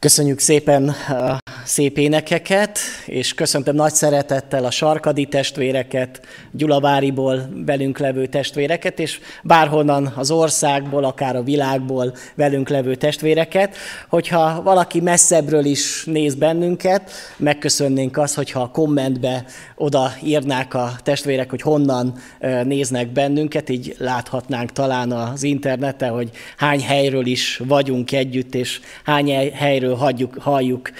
Köszönjük szépen szép énekeket, és köszöntöm nagy szeretettel a sarkadi testvéreket, Gyulaváriból velünk levő testvéreket, és bárhonnan az országból, akár a világból velünk levő testvéreket. Hogyha valaki messzebbről is néz bennünket, megköszönnénk azt, hogyha a kommentbe oda írnák a testvérek, hogy honnan néznek bennünket, így láthatnánk talán az interneten, hogy hány helyről is vagyunk együtt, és hány helyről hagyjuk, halljuk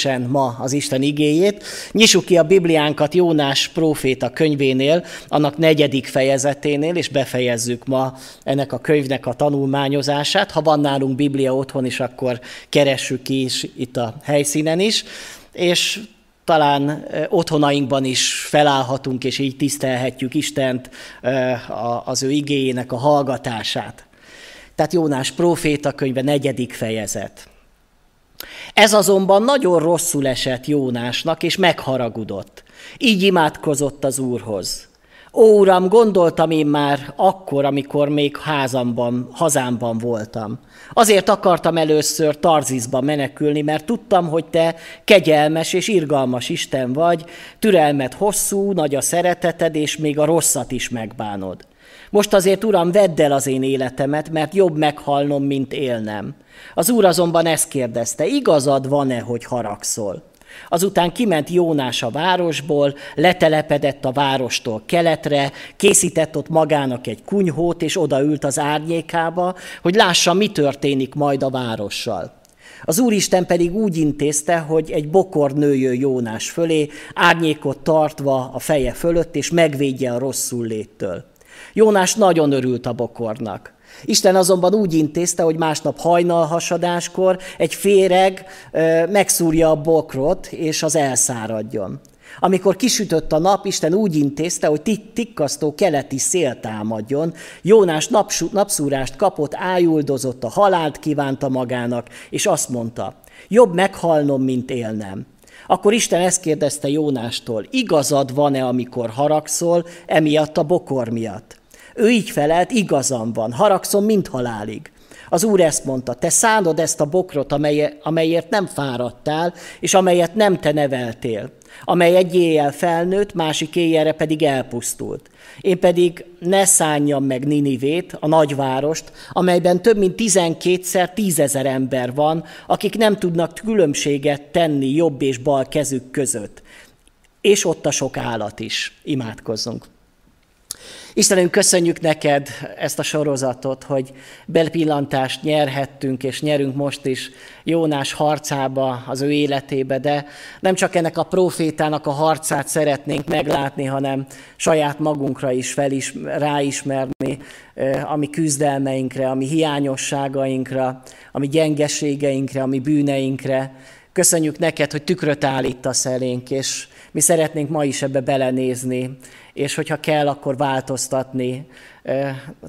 közösen ma az Isten igéjét. Nyissuk ki a Bibliánkat Jónás próféta könyvénél, annak negyedik fejezeténél, és befejezzük ma ennek a könyvnek a tanulmányozását. Ha van nálunk Biblia otthon is, akkor keressük ki is itt a helyszínen is. És talán otthonainkban is felállhatunk, és így tisztelhetjük Istent az ő igéjének a hallgatását. Tehát Jónás próféta könyve negyedik fejezet. Ez azonban nagyon rosszul esett Jónásnak, és megharagudott. Így imádkozott az Úrhoz. Ó, Uram, gondoltam én már akkor, amikor még házamban, hazámban voltam. Azért akartam először Tarzizba menekülni, mert tudtam, hogy te kegyelmes és irgalmas Isten vagy, türelmet hosszú, nagy a szereteted, és még a rosszat is megbánod. Most azért, Uram, vedd el az én életemet, mert jobb meghalnom, mint élnem. Az úr azonban ezt kérdezte, igazad van-e, hogy haragszol? Azután kiment Jónás a városból, letelepedett a várostól keletre, készített ott magának egy kunyhót, és odaült az árnyékába, hogy lássa, mi történik majd a várossal. Az Úristen pedig úgy intézte, hogy egy bokor nőjön Jónás fölé, árnyékot tartva a feje fölött, és megvédje a rosszul léttől. Jónás nagyon örült a bokornak. Isten azonban úgy intézte, hogy másnap hajnalhasadáskor egy féreg megszúrja a bokrot, és az elszáradjon. Amikor kisütött a nap, Isten úgy intézte, hogy tikkasztó keleti szél támadjon. Jónás napszúrást kapott, ájuldozott, a halált kívánta magának, és azt mondta, jobb meghalnom, mint élnem. Akkor Isten ezt kérdezte Jónástól, igazad van-e, amikor haragszol, emiatt a bokor miatt? Ő így felelt, igazam van, haragszom mind halálig. Az Úr ezt mondta, te szánod ezt a bokrot, amelyért nem fáradtál, és amelyet nem te neveltél, amely egy éjjel felnőtt, másik éjjelre pedig elpusztult. Én pedig ne szánjam meg Ninivét, a nagyvárost, amelyben több mint tizenkétszer tízezer ember van, akik nem tudnak különbséget tenni jobb és bal kezük között. És ott a sok állat is. Imádkozzunk. Istenünk, köszönjük neked ezt a sorozatot, hogy belpillantást nyerhettünk, és nyerünk most is Jónás harcába, az ő életébe, de nem csak ennek a profétának a harcát szeretnénk meglátni, hanem saját magunkra is felis, ráismerni, ami küzdelmeinkre, ami hiányosságainkra, ami gyengeségeinkre, ami bűneinkre. Köszönjük neked, hogy tükröt állítasz elénk, és mi szeretnénk ma is ebbe belenézni, és hogyha kell, akkor változtatni.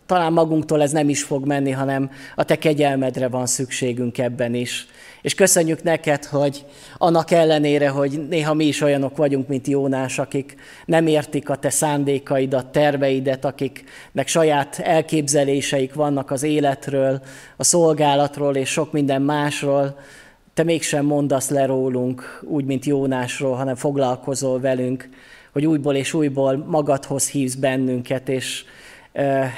Talán magunktól ez nem is fog menni, hanem a te kegyelmedre van szükségünk ebben is. És köszönjük neked, hogy annak ellenére, hogy néha mi is olyanok vagyunk, mint Jónás, akik nem értik a te szándékaidat, terveidet, akiknek saját elképzeléseik vannak az életről, a szolgálatról és sok minden másról, te mégsem mondasz le rólunk, úgy, mint Jónásról, hanem foglalkozol velünk, hogy újból és újból magadhoz hívsz bennünket, és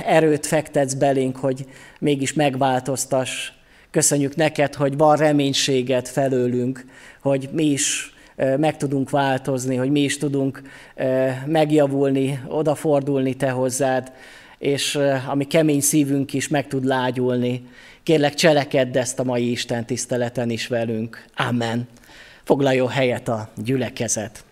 erőt fektetsz belénk, hogy mégis megváltoztass. Köszönjük neked, hogy van reménységed felőlünk, hogy mi is meg tudunk változni, hogy mi is tudunk megjavulni, odafordulni te hozzád, és a mi kemény szívünk is meg tud lágyulni. Kérlek, cselekedd ezt a mai Isten tiszteleten is velünk. Amen. Foglaljon helyet a gyülekezet.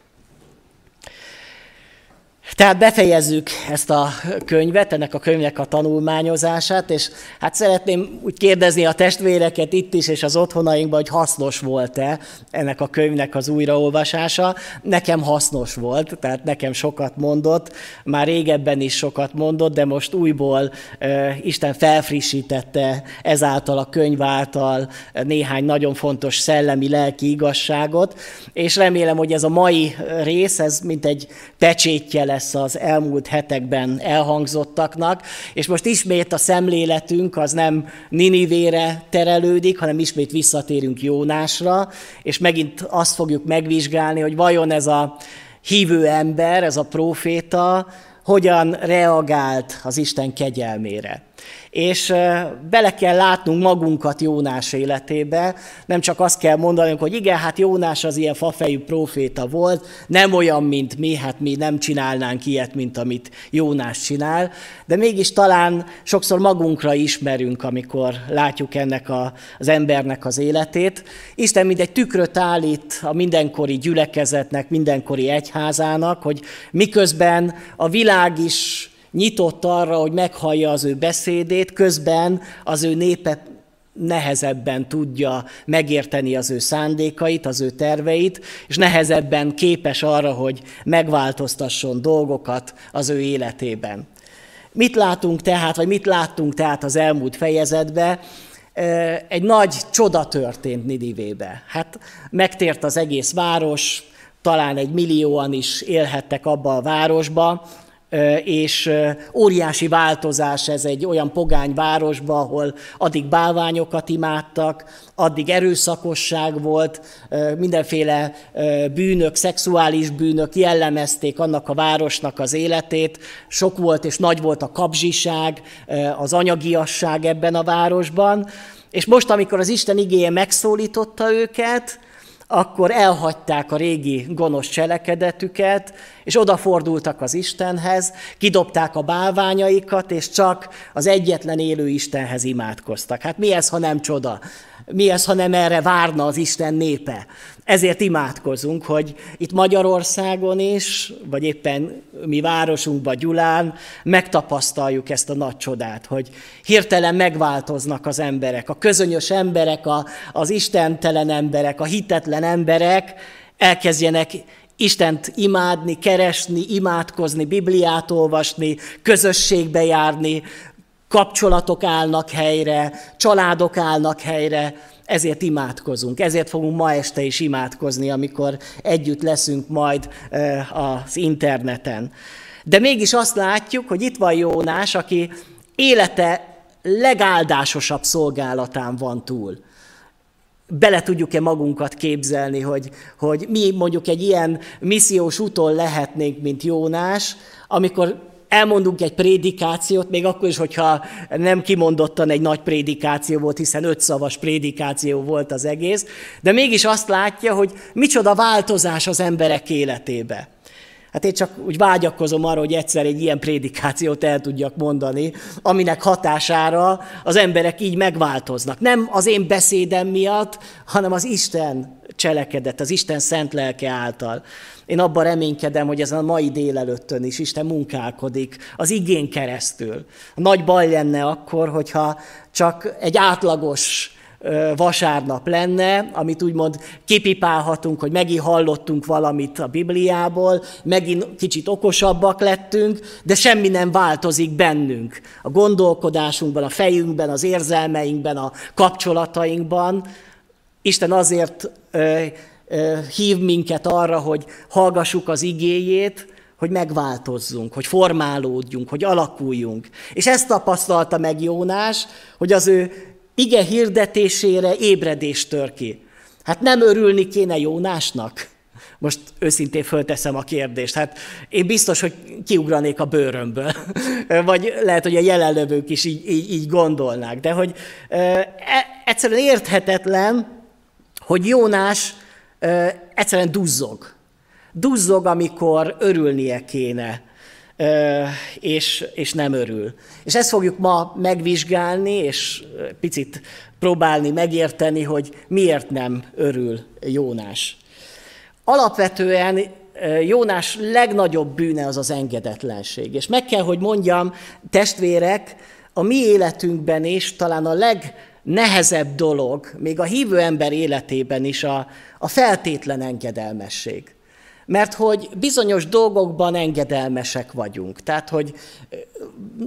Tehát befejezzük ezt a könyvet, ennek a könyvnek a tanulmányozását, és hát szeretném úgy kérdezni a testvéreket itt is, és az otthonainkban, hogy hasznos volt-e ennek a könyvnek az újraolvasása. Nekem hasznos volt, tehát nekem sokat mondott, már régebben is sokat mondott, de most újból uh, Isten felfrissítette ezáltal a könyv által néhány nagyon fontos szellemi, lelki igazságot, és remélem, hogy ez a mai rész, ez mint egy pecsétje lesz lesz az elmúlt hetekben elhangzottaknak, és most ismét a szemléletünk az nem Ninivére terelődik, hanem ismét visszatérünk Jónásra, és megint azt fogjuk megvizsgálni, hogy vajon ez a hívő ember, ez a proféta, hogyan reagált az Isten kegyelmére. És bele kell látnunk magunkat Jónás életébe, nem csak azt kell mondanunk, hogy igen, hát Jónás az ilyen fafejű proféta volt, nem olyan, mint mi, hát mi nem csinálnánk ilyet, mint amit Jónás csinál, de mégis talán sokszor magunkra ismerünk, amikor látjuk ennek a, az embernek az életét. Isten mint egy tükröt állít a mindenkori gyülekezetnek, mindenkori egyházának, hogy miközben a világ is nyitott arra, hogy meghallja az ő beszédét, közben az ő népe nehezebben tudja megérteni az ő szándékait, az ő terveit, és nehezebben képes arra, hogy megváltoztasson dolgokat az ő életében. Mit látunk tehát, vagy mit láttunk tehát az elmúlt fejezetben? Egy nagy csoda történt Nidivébe. Hát megtért az egész város, talán egy millióan is élhettek abba a városba, és óriási változás ez egy olyan pogány városba, ahol addig bálványokat imádtak, addig erőszakosság volt, mindenféle bűnök, szexuális bűnök jellemezték annak a városnak az életét, sok volt és nagy volt a kapzsiság, az anyagiasság ebben a városban, és most, amikor az Isten igéje megszólította őket, akkor elhagyták a régi gonosz cselekedetüket, és odafordultak az Istenhez, kidobták a bálványaikat, és csak az egyetlen élő Istenhez imádkoztak. Hát mi ez, ha nem csoda? Mi ez, ha nem erre várna az Isten népe? Ezért imádkozunk, hogy itt Magyarországon is, vagy éppen mi városunkban, Gyulán megtapasztaljuk ezt a nagy csodát, hogy hirtelen megváltoznak az emberek, a közönyös emberek, a, az istentelen emberek, a hitetlen emberek. Elkezdjenek Istent imádni, keresni, imádkozni, Bibliát olvasni, közösségbe járni, kapcsolatok állnak helyre, családok állnak helyre, ezért imádkozunk, ezért fogunk ma este is imádkozni, amikor együtt leszünk majd az interneten. De mégis azt látjuk, hogy itt van Jónás, aki élete legáldásosabb szolgálatán van túl. Bele tudjuk-e magunkat képzelni, hogy, hogy mi mondjuk egy ilyen missziós úton lehetnénk, mint Jónás, amikor elmondunk egy prédikációt, még akkor is, hogyha nem kimondottan egy nagy prédikáció volt, hiszen ötszavas prédikáció volt az egész, de mégis azt látja, hogy micsoda változás az emberek életébe. Hát én csak úgy vágyakozom arra, hogy egyszer egy ilyen prédikációt el tudjak mondani, aminek hatására az emberek így megváltoznak. Nem az én beszédem miatt, hanem az Isten cselekedet, az Isten szent lelke által. Én abban reménykedem, hogy ezen a mai délelőttön is Isten munkálkodik az igén keresztül. Nagy baj lenne akkor, hogyha csak egy átlagos vasárnap lenne, amit úgymond kipipálhatunk, hogy megint hallottunk valamit a Bibliából, megint kicsit okosabbak lettünk, de semmi nem változik bennünk. A gondolkodásunkban, a fejünkben, az érzelmeinkben, a kapcsolatainkban. Isten azért hív minket arra, hogy hallgassuk az igéjét, hogy megváltozzunk, hogy formálódjunk, hogy alakuljunk. És ezt tapasztalta meg Jónás, hogy az ő ige hirdetésére ébredés tör ki. Hát nem örülni kéne Jónásnak? Most őszintén fölteszem a kérdést. Hát én biztos, hogy kiugranék a bőrömből. Vagy lehet, hogy a jelenlevők is így, így, így gondolnák. De hogy e, egyszerűen érthetetlen, hogy Jónás egyszerűen duzzog. Duzzog, amikor örülnie kéne, és, és nem örül. És ezt fogjuk ma megvizsgálni, és picit próbálni megérteni, hogy miért nem örül Jónás. Alapvetően Jónás legnagyobb bűne az az engedetlenség. És meg kell, hogy mondjam, testvérek, a mi életünkben is talán a leg nehezebb dolog, még a hívő ember életében is a, a feltétlen engedelmesség. Mert hogy bizonyos dolgokban engedelmesek vagyunk. Tehát, hogy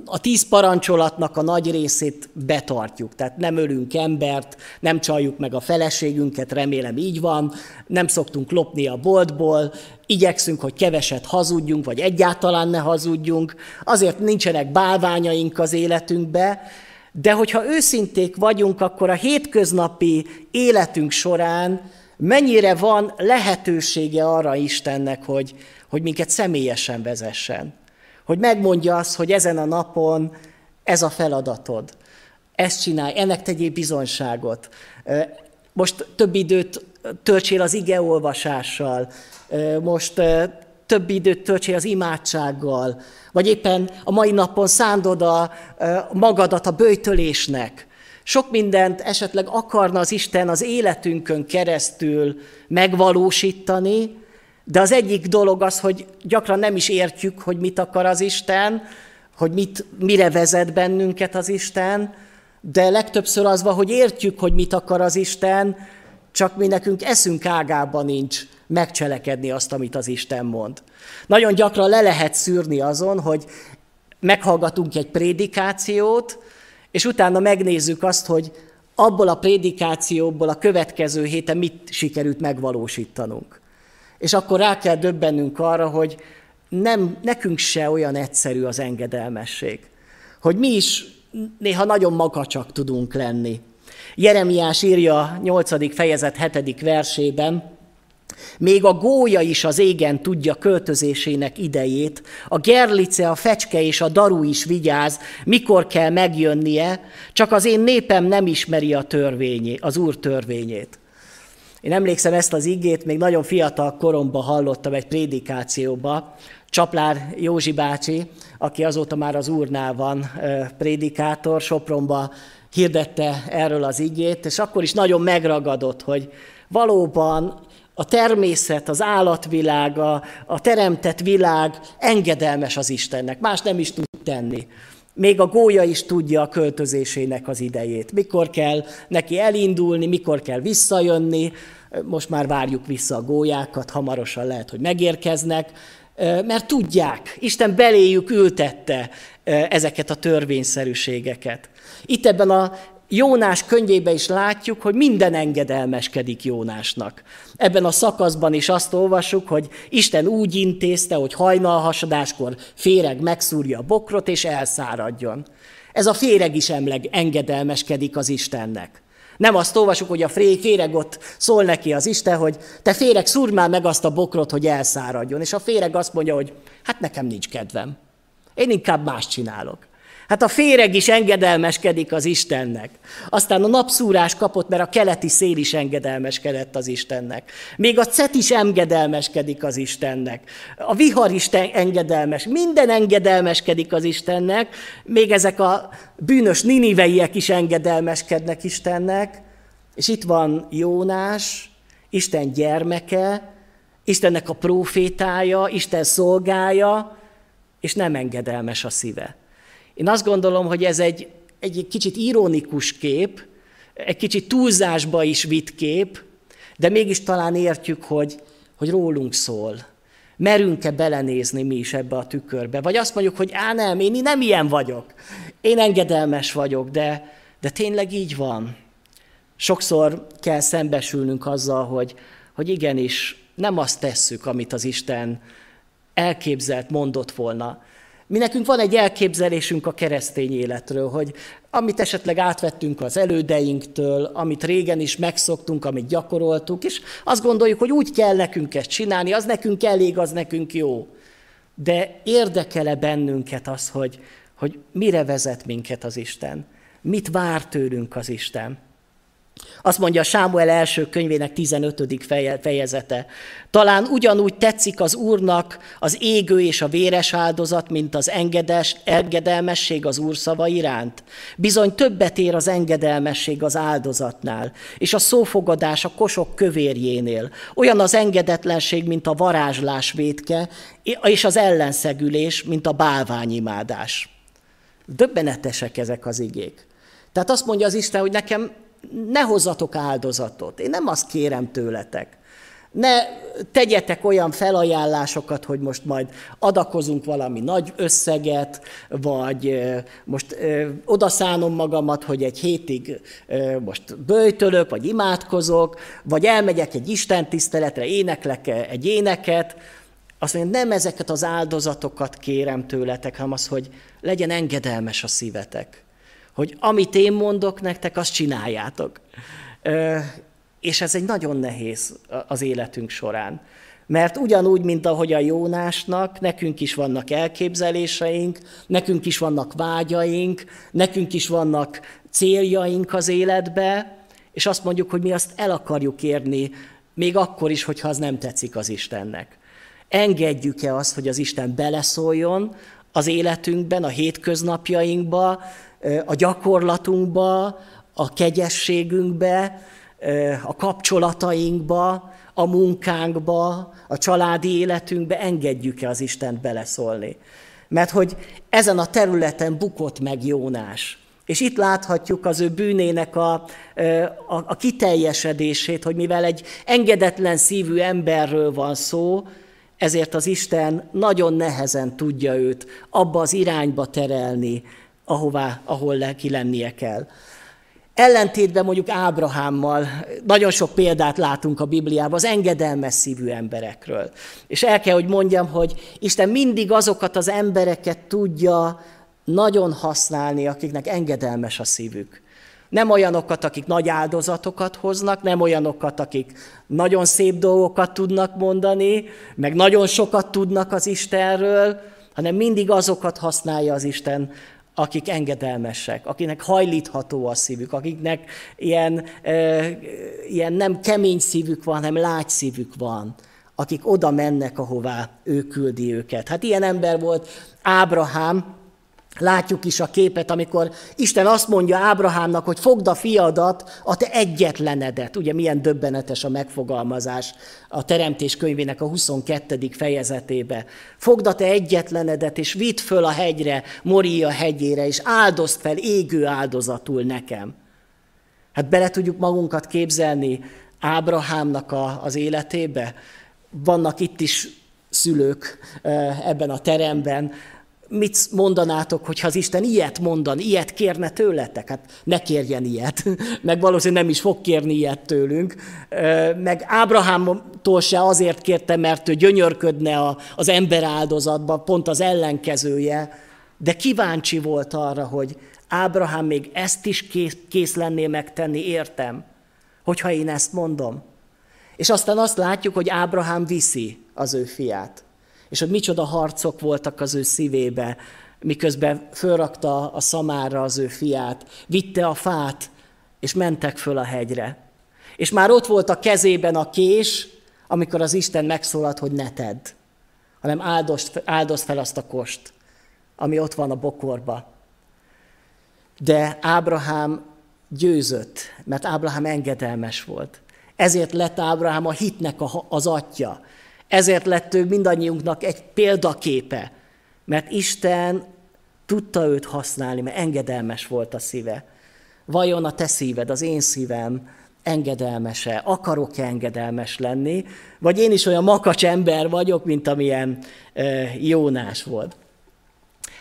a tíz parancsolatnak a nagy részét betartjuk. Tehát nem ölünk embert, nem csaljuk meg a feleségünket, remélem így van, nem szoktunk lopni a boltból, igyekszünk, hogy keveset hazudjunk, vagy egyáltalán ne hazudjunk, azért nincsenek bálványaink az életünkbe, de hogyha őszinték vagyunk, akkor a hétköznapi életünk során mennyire van lehetősége arra Istennek, hogy, hogy minket személyesen vezessen. Hogy megmondja azt, hogy ezen a napon ez a feladatod. Ezt csinálj, ennek tegyél bizonyságot. Most több időt töltsél az igeolvasással, most több időt töltsél az imádsággal, vagy éppen a mai napon szándod a, magadat a bőjtölésnek. Sok mindent esetleg akarna az Isten az életünkön keresztül megvalósítani, de az egyik dolog az, hogy gyakran nem is értjük, hogy mit akar az Isten, hogy mit, mire vezet bennünket az Isten, de legtöbbször az van, hogy értjük, hogy mit akar az Isten, csak mi nekünk eszünk ágában nincs megcselekedni azt, amit az Isten mond. Nagyon gyakran le lehet szűrni azon, hogy meghallgatunk egy prédikációt, és utána megnézzük azt, hogy abból a prédikációból a következő héten mit sikerült megvalósítanunk. És akkor rá kell döbbennünk arra, hogy nem, nekünk se olyan egyszerű az engedelmesség. Hogy mi is néha nagyon magacsak tudunk lenni. Jeremiás írja 8. fejezet 7. versében, még a gólya is az égen tudja költözésének idejét, a gerlice, a fecske és a daru is vigyáz, mikor kell megjönnie, csak az én népem nem ismeri a törvényét, az Úr törvényét. Én emlékszem ezt az igét, még nagyon fiatal koromban hallottam egy prédikációba, Csaplár Józsi bácsi, aki azóta már az Úrnál van prédikátor, Sopronba hirdette erről az igét, és akkor is nagyon megragadott, hogy valóban a természet, az állatvilág, a, a teremtett világ engedelmes az Istennek, más nem is tud tenni. Még a gólya is tudja a költözésének az idejét. Mikor kell neki elindulni, mikor kell visszajönni. Most már várjuk vissza a gólyákat, hamarosan lehet, hogy megérkeznek, mert tudják, Isten beléjük ültette ezeket a törvényszerűségeket. Itt ebben a Jónás könyvébe is látjuk, hogy minden engedelmeskedik Jónásnak. Ebben a szakaszban is azt olvassuk, hogy Isten úgy intézte, hogy hajnalhasadáskor féreg megszúrja a bokrot és elszáradjon. Ez a féreg is emleg engedelmeskedik az Istennek. Nem azt olvasjuk, hogy a féreg ott szól neki az Isten, hogy te féreg, szúrd már meg azt a bokrot, hogy elszáradjon. És a féreg azt mondja, hogy hát nekem nincs kedvem. Én inkább más csinálok. Hát a féreg is engedelmeskedik az Istennek. Aztán a napszúrás kapott, mert a keleti szél is engedelmeskedett az Istennek. Még a cet is engedelmeskedik az Istennek. A vihar is engedelmes. Minden engedelmeskedik az Istennek. Még ezek a bűnös niniveiek is engedelmeskednek Istennek. És itt van Jónás, Isten gyermeke, Istennek a profétája, Isten szolgája, és nem engedelmes a szíve. Én azt gondolom, hogy ez egy, egy kicsit ironikus kép, egy kicsit túlzásba is vitt kép, de mégis talán értjük, hogy, hogy rólunk szól. Merünk-e belenézni mi is ebbe a tükörbe? Vagy azt mondjuk, hogy á nem, én nem ilyen vagyok. Én engedelmes vagyok, de, de tényleg így van. Sokszor kell szembesülnünk azzal, hogy, hogy igenis nem azt tesszük, amit az Isten elképzelt, mondott volna. Mi nekünk van egy elképzelésünk a keresztény életről, hogy amit esetleg átvettünk az elődeinktől, amit régen is megszoktunk, amit gyakoroltuk, és azt gondoljuk, hogy úgy kell nekünk ezt csinálni, az nekünk elég, az nekünk jó. De érdekele bennünket az, hogy, hogy mire vezet minket az Isten? Mit vár tőlünk az Isten? Azt mondja Sámuel első könyvének 15. fejezete. Talán ugyanúgy tetszik az Úrnak az égő és a véres áldozat, mint az engedes, engedelmesség az Úr szava iránt. Bizony többet ér az engedelmesség az áldozatnál, és a szófogadás a kosok kövérjénél. Olyan az engedetlenség, mint a varázslás vétke, és az ellenszegülés, mint a bálványimádás. Döbbenetesek ezek az igék. Tehát azt mondja az Isten, hogy nekem ne hozzatok áldozatot. Én nem azt kérem tőletek. Ne tegyetek olyan felajánlásokat, hogy most majd adakozunk valami nagy összeget, vagy most odaszánom magamat, hogy egy hétig most bőjtölök, vagy imádkozok, vagy elmegyek egy Isten tiszteletre, éneklek egy éneket. Azt mondja, nem ezeket az áldozatokat kérem tőletek, hanem az, hogy legyen engedelmes a szívetek. Hogy amit én mondok nektek, azt csináljátok. És ez egy nagyon nehéz az életünk során. Mert ugyanúgy, mint ahogy a Jónásnak, nekünk is vannak elképzeléseink, nekünk is vannak vágyaink, nekünk is vannak céljaink az életbe, és azt mondjuk, hogy mi azt el akarjuk érni, még akkor is, hogyha az nem tetszik az Istennek. Engedjük-e azt, hogy az Isten beleszóljon az életünkben, a hétköznapjainkba, a gyakorlatunkba, a kegyességünkbe, a kapcsolatainkba, a munkánkba, a családi életünkbe engedjük-e az Istent beleszólni. Mert hogy ezen a területen bukott meg Jónás. És itt láthatjuk az ő bűnének a, a, a kiteljesedését, hogy mivel egy engedetlen szívű emberről van szó, ezért az Isten nagyon nehezen tudja őt abba az irányba terelni, ahová, ahol neki lennie kell. Ellentétben mondjuk Ábrahámmal nagyon sok példát látunk a Bibliában az engedelmes szívű emberekről. És el kell, hogy mondjam, hogy Isten mindig azokat az embereket tudja nagyon használni, akiknek engedelmes a szívük. Nem olyanokat, akik nagy áldozatokat hoznak, nem olyanokat, akik nagyon szép dolgokat tudnak mondani, meg nagyon sokat tudnak az Istenről, hanem mindig azokat használja az Isten, akik engedelmesek, akinek hajlítható a szívük, akiknek ilyen, e, ilyen nem kemény szívük van, hanem lágy szívük van, akik oda mennek, ahová ő küldi őket. Hát ilyen ember volt Ábrahám, Látjuk is a képet, amikor Isten azt mondja Ábrahámnak, hogy fogd a fiadat, a te egyetlenedet. Ugye milyen döbbenetes a megfogalmazás a Teremtés könyvének a 22. fejezetébe. Fogd a te egyetlenedet, és vidd föl a hegyre, Moria hegyére, és áldozd fel égő áldozatul nekem. Hát bele tudjuk magunkat képzelni Ábrahámnak a, az életébe. Vannak itt is szülők eh, ebben a teremben, mit mondanátok, hogyha az Isten ilyet mondan, ilyet kérne tőletek? Hát ne kérjen ilyet, meg valószínűleg nem is fog kérni ilyet tőlünk. Meg Ábrahámtól se azért kérte, mert ő gyönyörködne az ember áldozatban, pont az ellenkezője, de kíváncsi volt arra, hogy Ábrahám még ezt is kész, kész lenné megtenni, értem, hogyha én ezt mondom. És aztán azt látjuk, hogy Ábrahám viszi az ő fiát és hogy micsoda harcok voltak az ő szívébe, miközben fölrakta a szamára az ő fiát, vitte a fát, és mentek föl a hegyre. És már ott volt a kezében a kés, amikor az Isten megszólalt, hogy ne tedd, hanem áldozd, áldozd fel azt a kost, ami ott van a bokorba. De Ábrahám győzött, mert Ábrahám engedelmes volt. Ezért lett Ábrahám a hitnek az atya. Ezért lett ő mindannyiunknak egy példaképe, mert Isten tudta őt használni, mert engedelmes volt a szíve. Vajon a te szíved, az én szívem engedelmese? Akarok-e engedelmes lenni? Vagy én is olyan makacs ember vagyok, mint amilyen e, Jónás volt?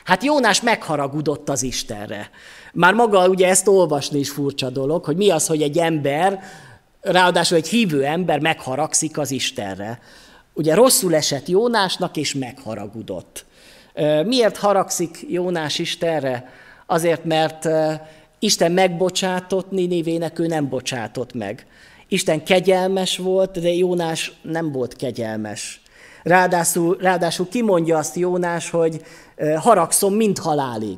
Hát Jónás megharagudott az Istenre. Már maga ugye ezt olvasni is furcsa dolog, hogy mi az, hogy egy ember, ráadásul egy hívő ember megharagszik az Istenre. Ugye rosszul esett Jónásnak, és megharagudott. Miért haragszik Jónás Istenre? Azért, mert Isten megbocsátott Ninivének, ő nem bocsátott meg. Isten kegyelmes volt, de Jónás nem volt kegyelmes. Ráadásul, ráadásul kimondja azt Jónás, hogy haragszom mind halálig.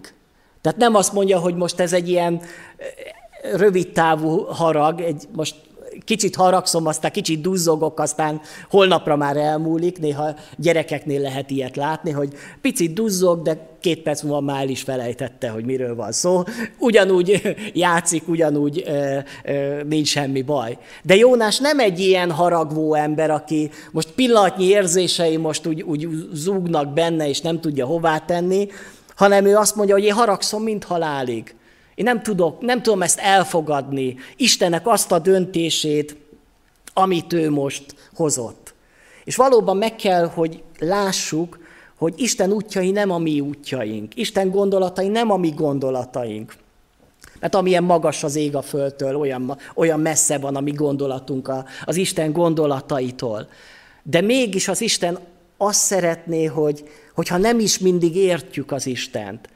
Tehát nem azt mondja, hogy most ez egy ilyen rövid távú harag, egy, most kicsit haragszom, aztán kicsit duzzogok, aztán holnapra már elmúlik. Néha gyerekeknél lehet ilyet látni, hogy picit duzzog, de két perc múlva már is felejtette, hogy miről van szó. Ugyanúgy játszik, ugyanúgy ö, ö, nincs semmi baj. De Jónás nem egy ilyen haragvó ember, aki most pillanatnyi érzései most úgy, úgy zúgnak benne, és nem tudja hová tenni, hanem ő azt mondja, hogy én haragszom, mint halálig. Én nem, tudok, nem tudom ezt elfogadni, Istennek azt a döntését, amit ő most hozott. És valóban meg kell, hogy lássuk, hogy Isten útjai nem a mi útjaink, Isten gondolatai nem a mi gondolataink. Mert amilyen magas az ég a földtől, olyan, olyan messze van a mi gondolatunk az Isten gondolataitól. De mégis az Isten azt szeretné, hogy, hogyha nem is mindig értjük az Istent,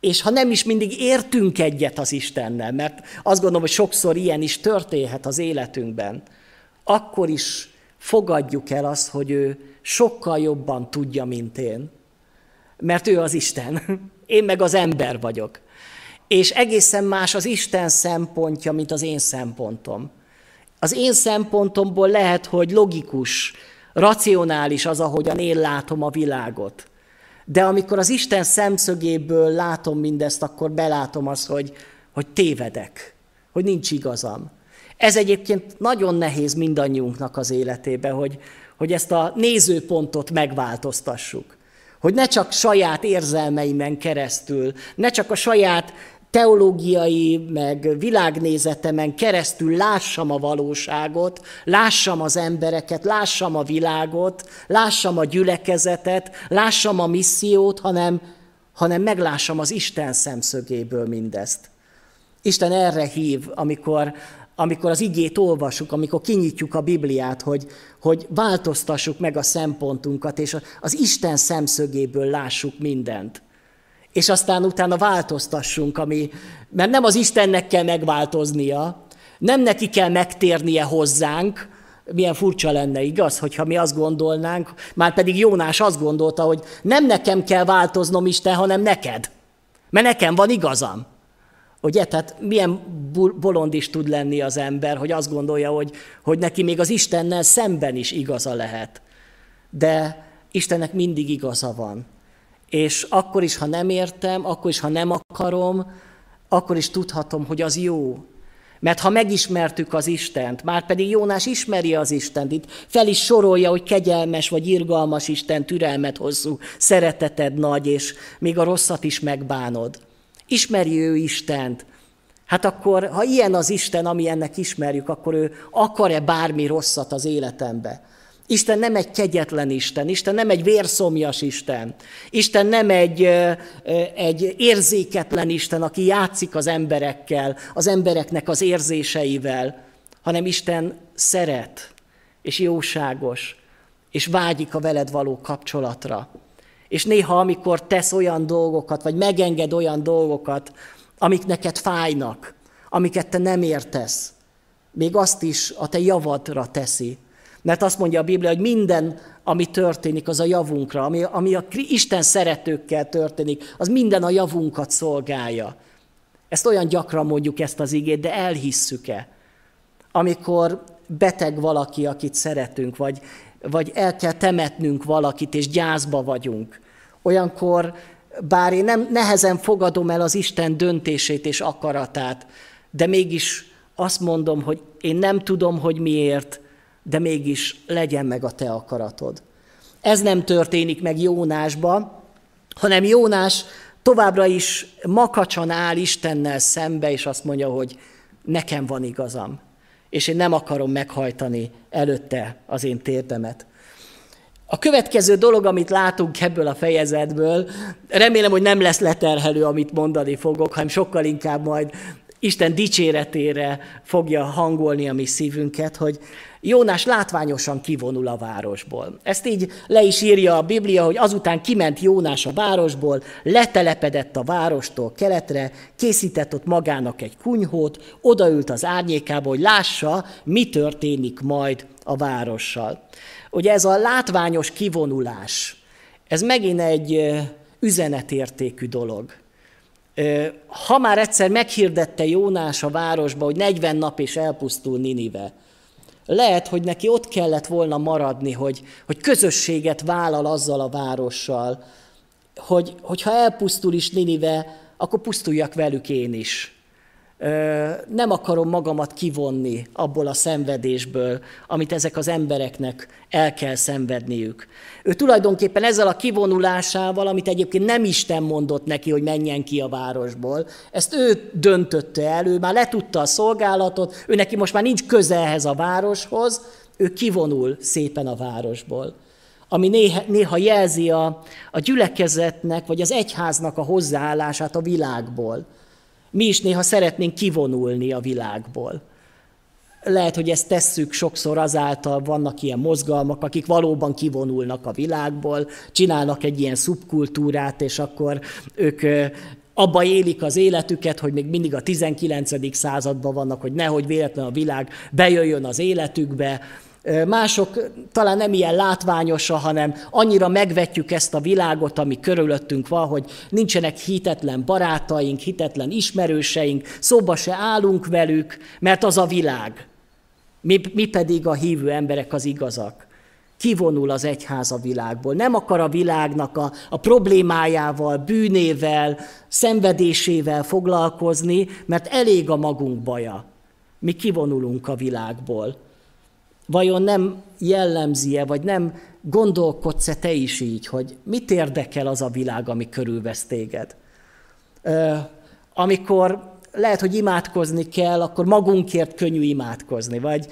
és ha nem is mindig értünk egyet az Istennel, mert azt gondolom, hogy sokszor ilyen is történhet az életünkben, akkor is fogadjuk el azt, hogy ő sokkal jobban tudja, mint én. Mert ő az Isten, én meg az ember vagyok. És egészen más az Isten szempontja, mint az én szempontom. Az én szempontomból lehet, hogy logikus, racionális az, ahogyan én látom a világot. De amikor az Isten szemszögéből látom mindezt, akkor belátom azt, hogy, hogy tévedek, hogy nincs igazam. Ez egyébként nagyon nehéz mindannyiunknak az életébe, hogy, hogy ezt a nézőpontot megváltoztassuk. Hogy ne csak saját érzelmeimen keresztül, ne csak a saját teológiai, meg világnézetemen keresztül lássam a valóságot, lássam az embereket, lássam a világot, lássam a gyülekezetet, lássam a missziót, hanem, hanem meglássam az Isten szemszögéből mindezt. Isten erre hív, amikor, amikor az igét olvasjuk, amikor kinyitjuk a Bibliát, hogy, hogy változtassuk meg a szempontunkat, és az Isten szemszögéből lássuk mindent és aztán utána változtassunk, ami, mert nem az Istennek kell megváltoznia, nem neki kell megtérnie hozzánk, milyen furcsa lenne, igaz, hogyha mi azt gondolnánk, már pedig Jónás azt gondolta, hogy nem nekem kell változnom Isten, hanem neked. Mert nekem van igazam. Ugye, tehát milyen bolond is tud lenni az ember, hogy azt gondolja, hogy, hogy neki még az Istennel szemben is igaza lehet. De Istennek mindig igaza van. És akkor is, ha nem értem, akkor is, ha nem akarom, akkor is tudhatom, hogy az jó. Mert ha megismertük az Istent, már pedig Jónás ismeri az Istent, itt fel is sorolja, hogy kegyelmes vagy irgalmas Isten, türelmet hosszú, szereteted nagy, és még a rosszat is megbánod. Ismeri ő Istent. Hát akkor, ha ilyen az Isten, ami ennek ismerjük, akkor ő akar-e bármi rosszat az életembe? Isten nem egy kegyetlen Isten, Isten nem egy vérszomjas Isten, Isten nem egy, egy érzéketlen Isten, aki játszik az emberekkel, az embereknek az érzéseivel, hanem Isten szeret, és jóságos, és vágyik a veled való kapcsolatra. És néha, amikor tesz olyan dolgokat, vagy megenged olyan dolgokat, amik neked fájnak, amiket te nem értesz, még azt is a te javadra teszi, mert azt mondja a Biblia, hogy minden, ami történik, az a javunkra, ami, ami a Isten szeretőkkel történik, az minden a javunkat szolgálja. Ezt olyan gyakran mondjuk ezt az igét, de elhisszük-e? Amikor beteg valaki, akit szeretünk, vagy, vagy el kell temetnünk valakit, és gyászba vagyunk, olyankor, bár én nem nehezen fogadom el az Isten döntését és akaratát, de mégis azt mondom, hogy én nem tudom, hogy miért, de mégis legyen meg a te akaratod. Ez nem történik meg Jónásba, hanem Jónás továbbra is makacsan áll Istennel szembe, és azt mondja, hogy nekem van igazam, és én nem akarom meghajtani előtte az én térdemet. A következő dolog, amit látunk ebből a fejezetből, remélem, hogy nem lesz leterhelő, amit mondani fogok, hanem sokkal inkább majd Isten dicséretére fogja hangolni a mi szívünket, hogy Jónás látványosan kivonul a városból. Ezt így le is írja a Biblia, hogy azután kiment Jónás a városból, letelepedett a várostól keletre, készített ott magának egy kunyhót, odaült az árnyékába, hogy lássa, mi történik majd a várossal. Ugye ez a látványos kivonulás, ez megint egy üzenetértékű dolog. Ha már egyszer meghirdette Jónás a városba, hogy 40 nap és elpusztul Ninive, lehet, hogy neki ott kellett volna maradni, hogy, hogy közösséget vállal azzal a várossal, hogy, hogy ha elpusztul is Ninive, akkor pusztuljak velük én is. Nem akarom magamat kivonni abból a szenvedésből, amit ezek az embereknek el kell szenvedniük. Ő tulajdonképpen ezzel a kivonulásával, amit egyébként nem Isten mondott neki, hogy menjen ki a városból, ezt ő döntötte el, ő már letudta a szolgálatot, ő neki most már nincs köze ehhez a városhoz, ő kivonul szépen a városból ami néha, néha jelzi a, a gyülekezetnek, vagy az egyháznak a hozzáállását a világból. Mi is néha szeretnénk kivonulni a világból. Lehet, hogy ezt tesszük sokszor azáltal, vannak ilyen mozgalmak, akik valóban kivonulnak a világból, csinálnak egy ilyen szubkultúrát, és akkor ők abba élik az életüket, hogy még mindig a 19. században vannak, hogy nehogy véletlen a világ bejöjjön az életükbe, Mások talán nem ilyen látványosa, hanem annyira megvetjük ezt a világot, ami körülöttünk van, hogy nincsenek hitetlen barátaink, hitetlen ismerőseink, szóba se állunk velük, mert az a világ. Mi, mi pedig a hívő emberek az igazak. Kivonul az egyház a világból. Nem akar a világnak a, a problémájával, bűnével, szenvedésével foglalkozni, mert elég a magunk baja. Mi kivonulunk a világból vajon nem jellemzi-e, vagy nem gondolkodsz-e te is így, hogy mit érdekel az a világ, ami körülvesz téged? Amikor lehet, hogy imádkozni kell, akkor magunkért könnyű imádkozni, vagy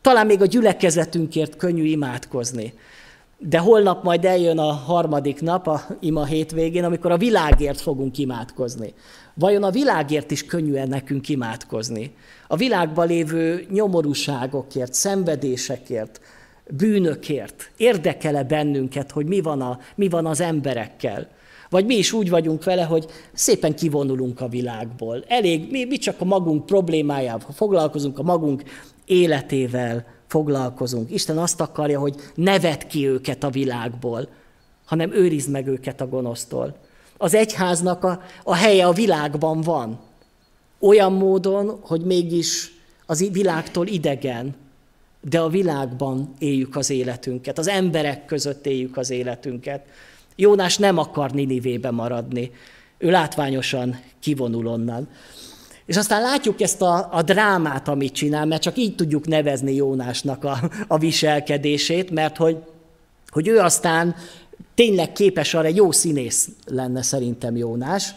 talán még a gyülekezetünkért könnyű imádkozni. De holnap majd eljön a harmadik nap, a ima hétvégén, amikor a világért fogunk imádkozni. Vajon a világért is könnyű nekünk imádkozni? A világban lévő nyomorúságokért, szenvedésekért, bűnökért érdekele bennünket, hogy mi van, a, mi van az emberekkel? Vagy mi is úgy vagyunk vele, hogy szépen kivonulunk a világból. Elég, mi, mi csak a magunk problémájával foglalkozunk, a magunk életével foglalkozunk. Isten azt akarja, hogy ne vedd ki őket a világból, hanem őrizd meg őket a gonosztól. Az egyháznak a, a helye a világban van. Olyan módon, hogy mégis az világtól idegen, de a világban éljük az életünket, az emberek között éljük az életünket. Jónás nem akar Ninivébe maradni, ő látványosan kivonul onnan. És aztán látjuk ezt a, a drámát, amit csinál, mert csak így tudjuk nevezni Jónásnak a, a viselkedését, mert hogy, hogy ő aztán tényleg képes arra, egy jó színész lenne szerintem Jónás.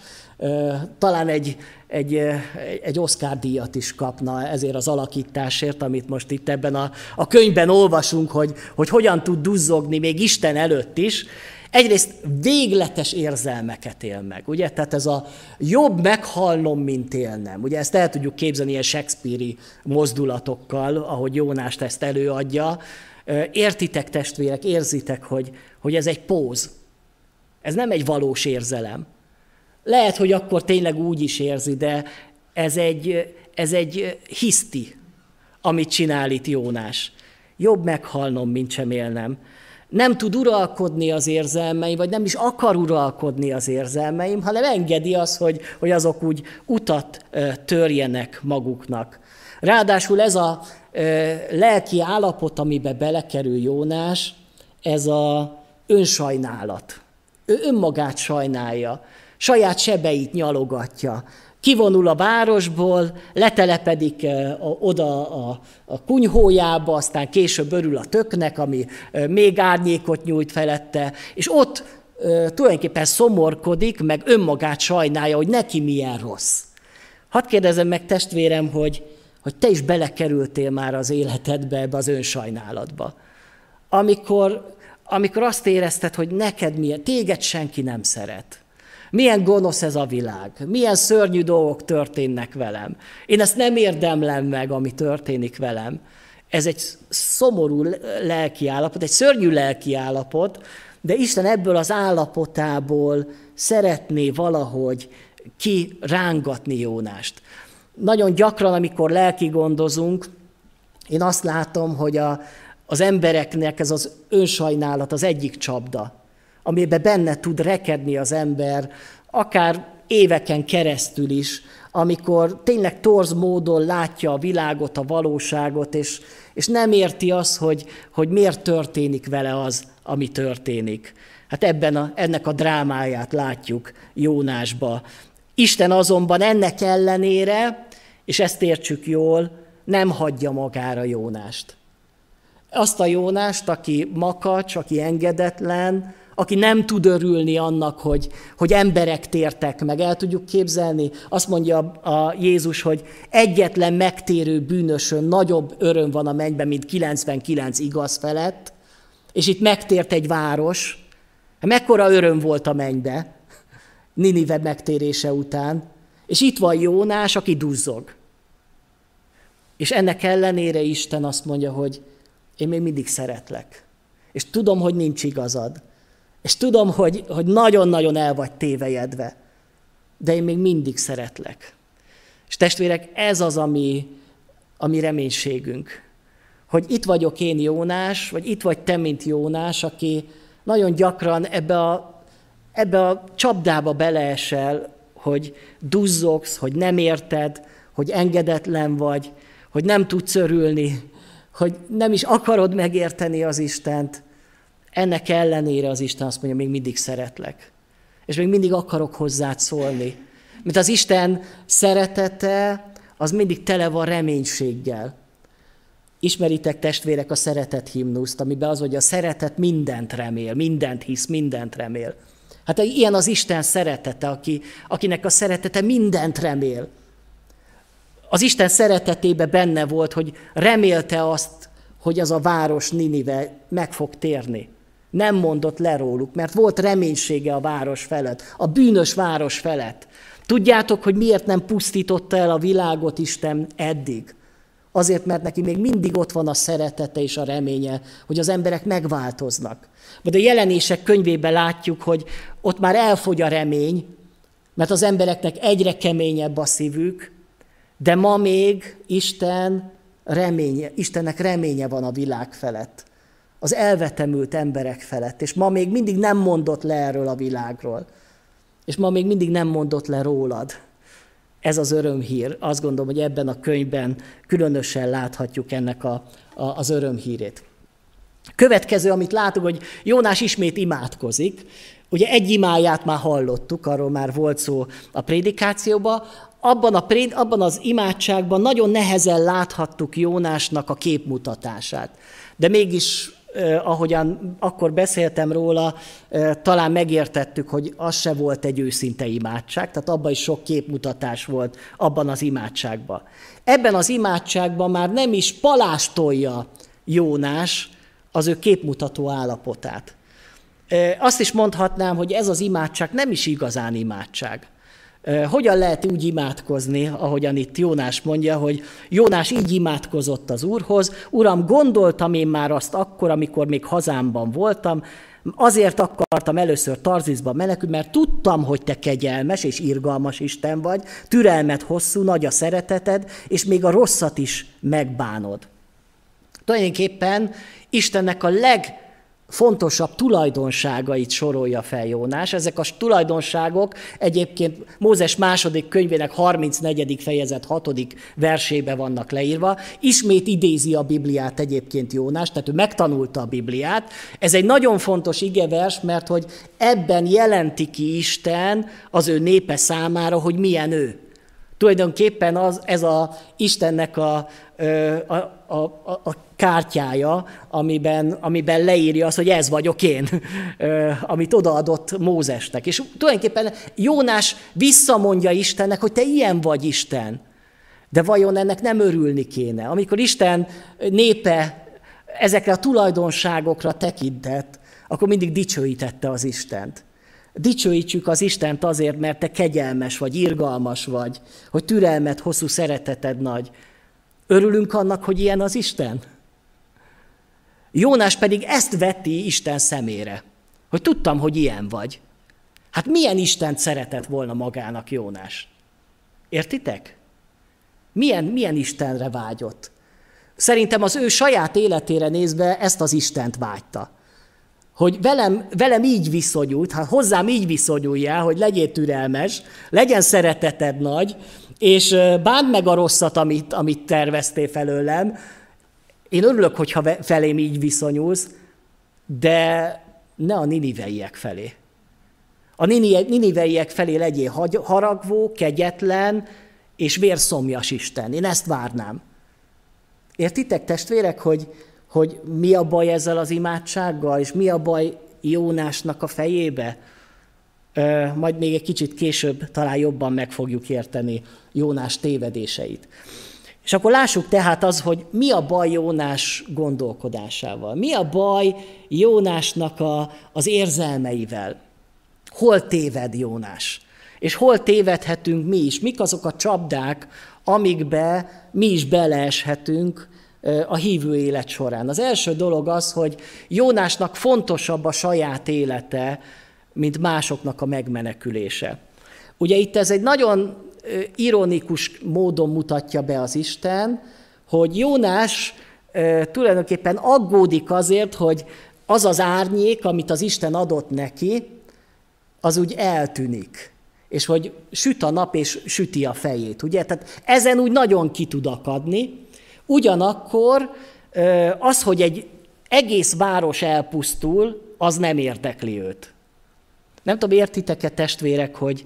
Talán egy, egy, egy Oscar díjat is kapna ezért az alakításért, amit most itt ebben a, a könyvben olvasunk, hogy, hogy hogyan tud duzzogni még Isten előtt is. Egyrészt végletes érzelmeket él meg, ugye? Tehát ez a jobb meghalnom, mint élnem. Ugye ezt el tudjuk képzelni ilyen Shakespeare-i mozdulatokkal, ahogy Jónást ezt előadja. Értitek, testvérek, érzitek, hogy, hogy ez egy póz. Ez nem egy valós érzelem. Lehet, hogy akkor tényleg úgy is érzi, de ez egy, ez egy hiszti, amit csinál itt Jónás. Jobb meghalnom, mint sem élnem nem tud uralkodni az érzelmeim, vagy nem is akar uralkodni az érzelmeim, hanem engedi az, hogy, hogy azok úgy utat törjenek maguknak. Ráadásul ez a lelki állapot, amibe belekerül Jónás, ez a önsajnálat. Ő önmagát sajnálja, saját sebeit nyalogatja, kivonul a városból, letelepedik oda a, a kunyhójába, aztán később örül a töknek, ami még árnyékot nyújt felette, és ott tulajdonképpen szomorkodik, meg önmagát sajnálja, hogy neki milyen rossz. Hadd kérdezem meg testvérem, hogy, hogy te is belekerültél már az életedbe ebbe az önsajnálatba. Amikor, amikor azt érezted, hogy neked milyen, téged senki nem szeret milyen gonosz ez a világ, milyen szörnyű dolgok történnek velem. Én ezt nem érdemlem meg, ami történik velem. Ez egy szomorú lelki állapot, egy szörnyű lelki állapot, de Isten ebből az állapotából szeretné valahogy kirángatni Jónást. Nagyon gyakran, amikor lelki gondozunk, én azt látom, hogy a, az embereknek ez az önsajnálat az egyik csapda amiben benne tud rekedni az ember, akár éveken keresztül is, amikor tényleg torz módon látja a világot, a valóságot, és, és nem érti azt, hogy, hogy miért történik vele az, ami történik. Hát ebben a, ennek a drámáját látjuk Jónásba. Isten azonban ennek ellenére és ezt értsük jól, nem hagyja magára Jónást. Azt a Jónást, aki makacs, aki engedetlen, aki nem tud örülni annak, hogy, hogy emberek tértek meg. El tudjuk képzelni, azt mondja a Jézus, hogy egyetlen megtérő bűnösön nagyobb öröm van a mennyben, mint 99 igaz felett, és itt megtért egy város. Mekkora öröm volt a mennybe, Ninive megtérése után, és itt van Jónás, aki duzzog. És ennek ellenére Isten azt mondja, hogy én még mindig szeretlek. És tudom, hogy nincs igazad. És tudom, hogy, hogy nagyon-nagyon el vagy tévejedve. De én még mindig szeretlek. És testvérek, ez az, ami, ami reménységünk. Hogy itt vagyok én Jónás, vagy itt vagy te, mint Jónás, aki nagyon gyakran ebbe a, ebbe a csapdába beleesel, hogy duzzogsz, hogy nem érted, hogy engedetlen vagy, hogy nem tudsz örülni, hogy nem is akarod megérteni az Istent, ennek ellenére az Isten azt mondja, még mindig szeretlek. És még mindig akarok hozzád szólni. Mert az Isten szeretete, az mindig tele van reménységgel. Ismeritek testvérek a szeretet himnuszt, amiben az, hogy a szeretet mindent remél, mindent hisz, mindent remél. Hát ilyen az Isten szeretete, aki, akinek a szeretete mindent remél. Az Isten szeretetébe benne volt, hogy remélte azt, hogy az a város Ninive meg fog térni. Nem mondott le róluk, mert volt reménysége a város felett, a bűnös város felett. Tudjátok, hogy miért nem pusztította el a világot Isten eddig? Azért, mert neki még mindig ott van a szeretete és a reménye, hogy az emberek megváltoznak. Vagy a jelenések könyvében látjuk, hogy ott már elfogy a remény, mert az embereknek egyre keményebb a szívük, de ma még Isten reménye, Istennek reménye van a világ felett, az elvetemült emberek felett, és ma még mindig nem mondott le erről a világról, és ma még mindig nem mondott le rólad. Ez az örömhír. Azt gondolom, hogy ebben a könyvben különösen láthatjuk ennek a, a, az örömhírét. Következő, amit látunk, hogy Jónás ismét imádkozik. Ugye egy imáját már hallottuk, arról már volt szó a prédikációban. Abban, a abban az imádságban nagyon nehezen láthattuk Jónásnak a képmutatását. De mégis eh, ahogyan akkor beszéltem róla, eh, talán megértettük, hogy az se volt egy őszinte imádság, tehát abban is sok képmutatás volt abban az imádságban. Ebben az imádságban már nem is palástolja Jónás az ő képmutató állapotát. Azt is mondhatnám, hogy ez az imádság nem is igazán imádság. Hogyan lehet úgy imádkozni, ahogyan itt Jónás mondja, hogy Jónás így imádkozott az Úrhoz, Uram, gondoltam én már azt akkor, amikor még hazámban voltam, Azért akartam először Tarzizba menekülni, mert tudtam, hogy te kegyelmes és irgalmas Isten vagy, türelmet hosszú, nagy a szereteted, és még a rosszat is megbánod. Tulajdonképpen Istennek a leg fontosabb tulajdonságait sorolja fel Jónás. Ezek a tulajdonságok egyébként Mózes második könyvének 34. fejezet 6. versébe vannak leírva. Ismét idézi a Bibliát egyébként Jónás, tehát ő megtanulta a Bibliát. Ez egy nagyon fontos igevers, mert hogy ebben jelenti ki Isten az ő népe számára, hogy milyen ő. Tulajdonképpen az, ez a Istennek a, a, a, a, kártyája, amiben, amiben leírja azt, hogy ez vagyok én, amit odaadott Mózesnek. És tulajdonképpen Jónás visszamondja Istennek, hogy te ilyen vagy Isten. De vajon ennek nem örülni kéne? Amikor Isten népe ezekre a tulajdonságokra tekintett, akkor mindig dicsőítette az Istent. Dicsőítsük az Istent azért, mert te kegyelmes vagy, irgalmas vagy, hogy türelmet, hosszú szereteted nagy. Örülünk annak, hogy ilyen az Isten? Jónás pedig ezt veti Isten szemére, hogy tudtam, hogy ilyen vagy. Hát milyen Isten szeretett volna magának Jónás? Értitek? Milyen, milyen Istenre vágyott? Szerintem az ő saját életére nézve ezt az Istent vágyta. Hogy velem, velem így viszonyult, ha hozzám így viszonyuljál, hogy legyél türelmes, legyen szereteted nagy, és bánd meg a rosszat, amit, amit terveztél felőlem, én örülök, hogyha felém így viszonyulsz, de ne a niniveiek felé. A niniveiek felé legyél haragvó, kegyetlen, és vérszomjas Isten. Én ezt várnám. Értitek, testvérek, hogy, hogy mi a baj ezzel az imádsággal, és mi a baj Jónásnak a fejébe? Majd még egy kicsit később talán jobban meg fogjuk érteni Jónás tévedéseit. És akkor lássuk tehát az, hogy mi a baj Jónás gondolkodásával. Mi a baj Jónásnak a, az érzelmeivel. Hol téved Jónás? És hol tévedhetünk mi is? Mik azok a csapdák, amikbe mi is beleeshetünk a hívő élet során. Az első dolog az, hogy Jónásnak fontosabb a saját élete, mint másoknak a megmenekülése. Ugye itt ez egy nagyon ironikus módon mutatja be az Isten, hogy Jónás tulajdonképpen aggódik azért, hogy az az árnyék, amit az Isten adott neki, az úgy eltűnik. És hogy süt a nap, és süti a fejét, ugye? Tehát ezen úgy nagyon ki tud akadni. Ugyanakkor az, hogy egy egész város elpusztul, az nem érdekli őt. Nem tudom, értitek-e testvérek, hogy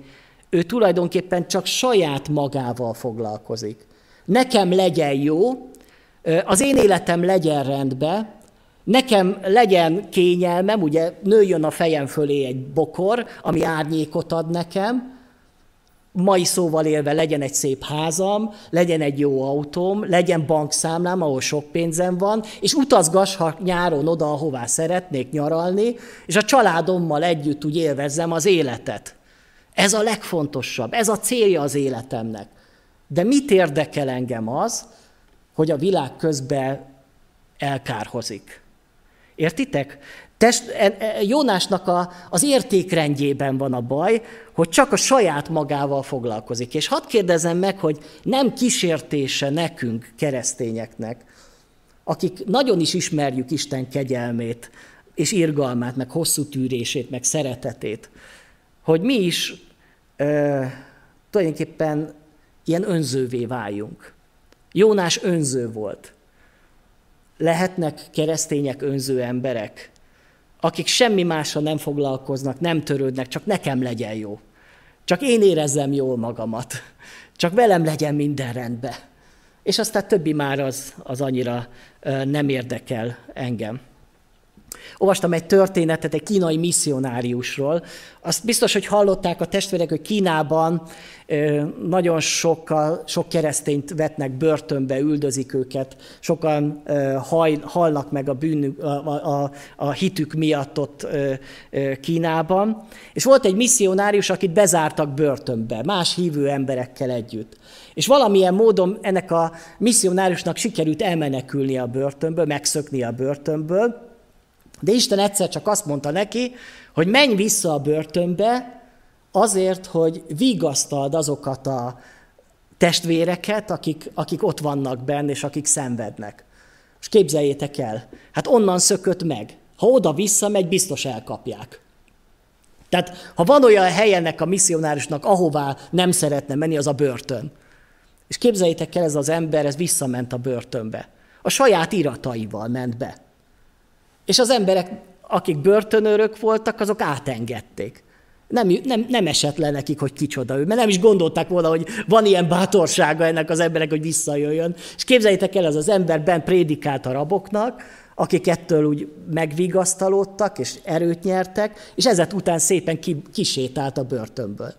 ő tulajdonképpen csak saját magával foglalkozik. Nekem legyen jó, az én életem legyen rendben, nekem legyen kényelmem, ugye nőjön a fejem fölé egy bokor, ami árnyékot ad nekem, mai szóval élve legyen egy szép házam, legyen egy jó autóm, legyen bankszámlám, ahol sok pénzem van, és utazgassak nyáron oda, ahová szeretnék nyaralni, és a családommal együtt úgy élvezzem az életet. Ez a legfontosabb, ez a célja az életemnek. De mit érdekel engem az, hogy a világ közben elkárhozik? Értitek? Test, e, e, Jónásnak a, az értékrendjében van a baj, hogy csak a saját magával foglalkozik. És hadd kérdezem meg, hogy nem kísértése nekünk, keresztényeknek, akik nagyon is ismerjük Isten kegyelmét, és irgalmát, meg hosszú tűrését, meg szeretetét, hogy mi is ö, tulajdonképpen ilyen önzővé váljunk. Jónás önző volt. Lehetnek keresztények önző emberek, akik semmi mással nem foglalkoznak, nem törődnek, csak nekem legyen jó. Csak én érezzem jól magamat. Csak velem legyen minden rendben. És aztán többi már az, az annyira nem érdekel engem. Olvastam egy történetet egy kínai misszionáriusról. Azt biztos, hogy hallották a testvérek, hogy Kínában nagyon sokkal, sok keresztényt vetnek börtönbe, üldözik őket, sokan haj, meg a, bűnük, a, a, a hitük miatt ott Kínában. És volt egy misszionárius, akit bezártak börtönbe, más hívő emberekkel együtt. És valamilyen módon ennek a misszionáriusnak sikerült elmenekülni a börtönből, megszökni a börtönből, de Isten egyszer csak azt mondta neki, hogy menj vissza a börtönbe azért, hogy vigasztald azokat a testvéreket, akik, akik ott vannak benne, és akik szenvednek. És képzeljétek el, hát onnan szökött meg. Ha oda visszamegy, biztos elkapják. Tehát ha van olyan helyenek a misszionárusnak, ahová nem szeretne menni, az a börtön. És képzeljétek el, ez az ember, ez visszament a börtönbe. A saját irataival ment be. És az emberek, akik börtönőrök voltak, azok átengedték. Nem, nem, nem esett le nekik, hogy kicsoda ő, mert nem is gondolták volna, hogy van ilyen bátorsága ennek az emberek, hogy visszajöjjön. És képzeljétek el, az az ember bent prédikált a raboknak, akik ettől úgy megvigasztalódtak, és erőt nyertek, és ezet után szépen ki, kisétált a börtönből.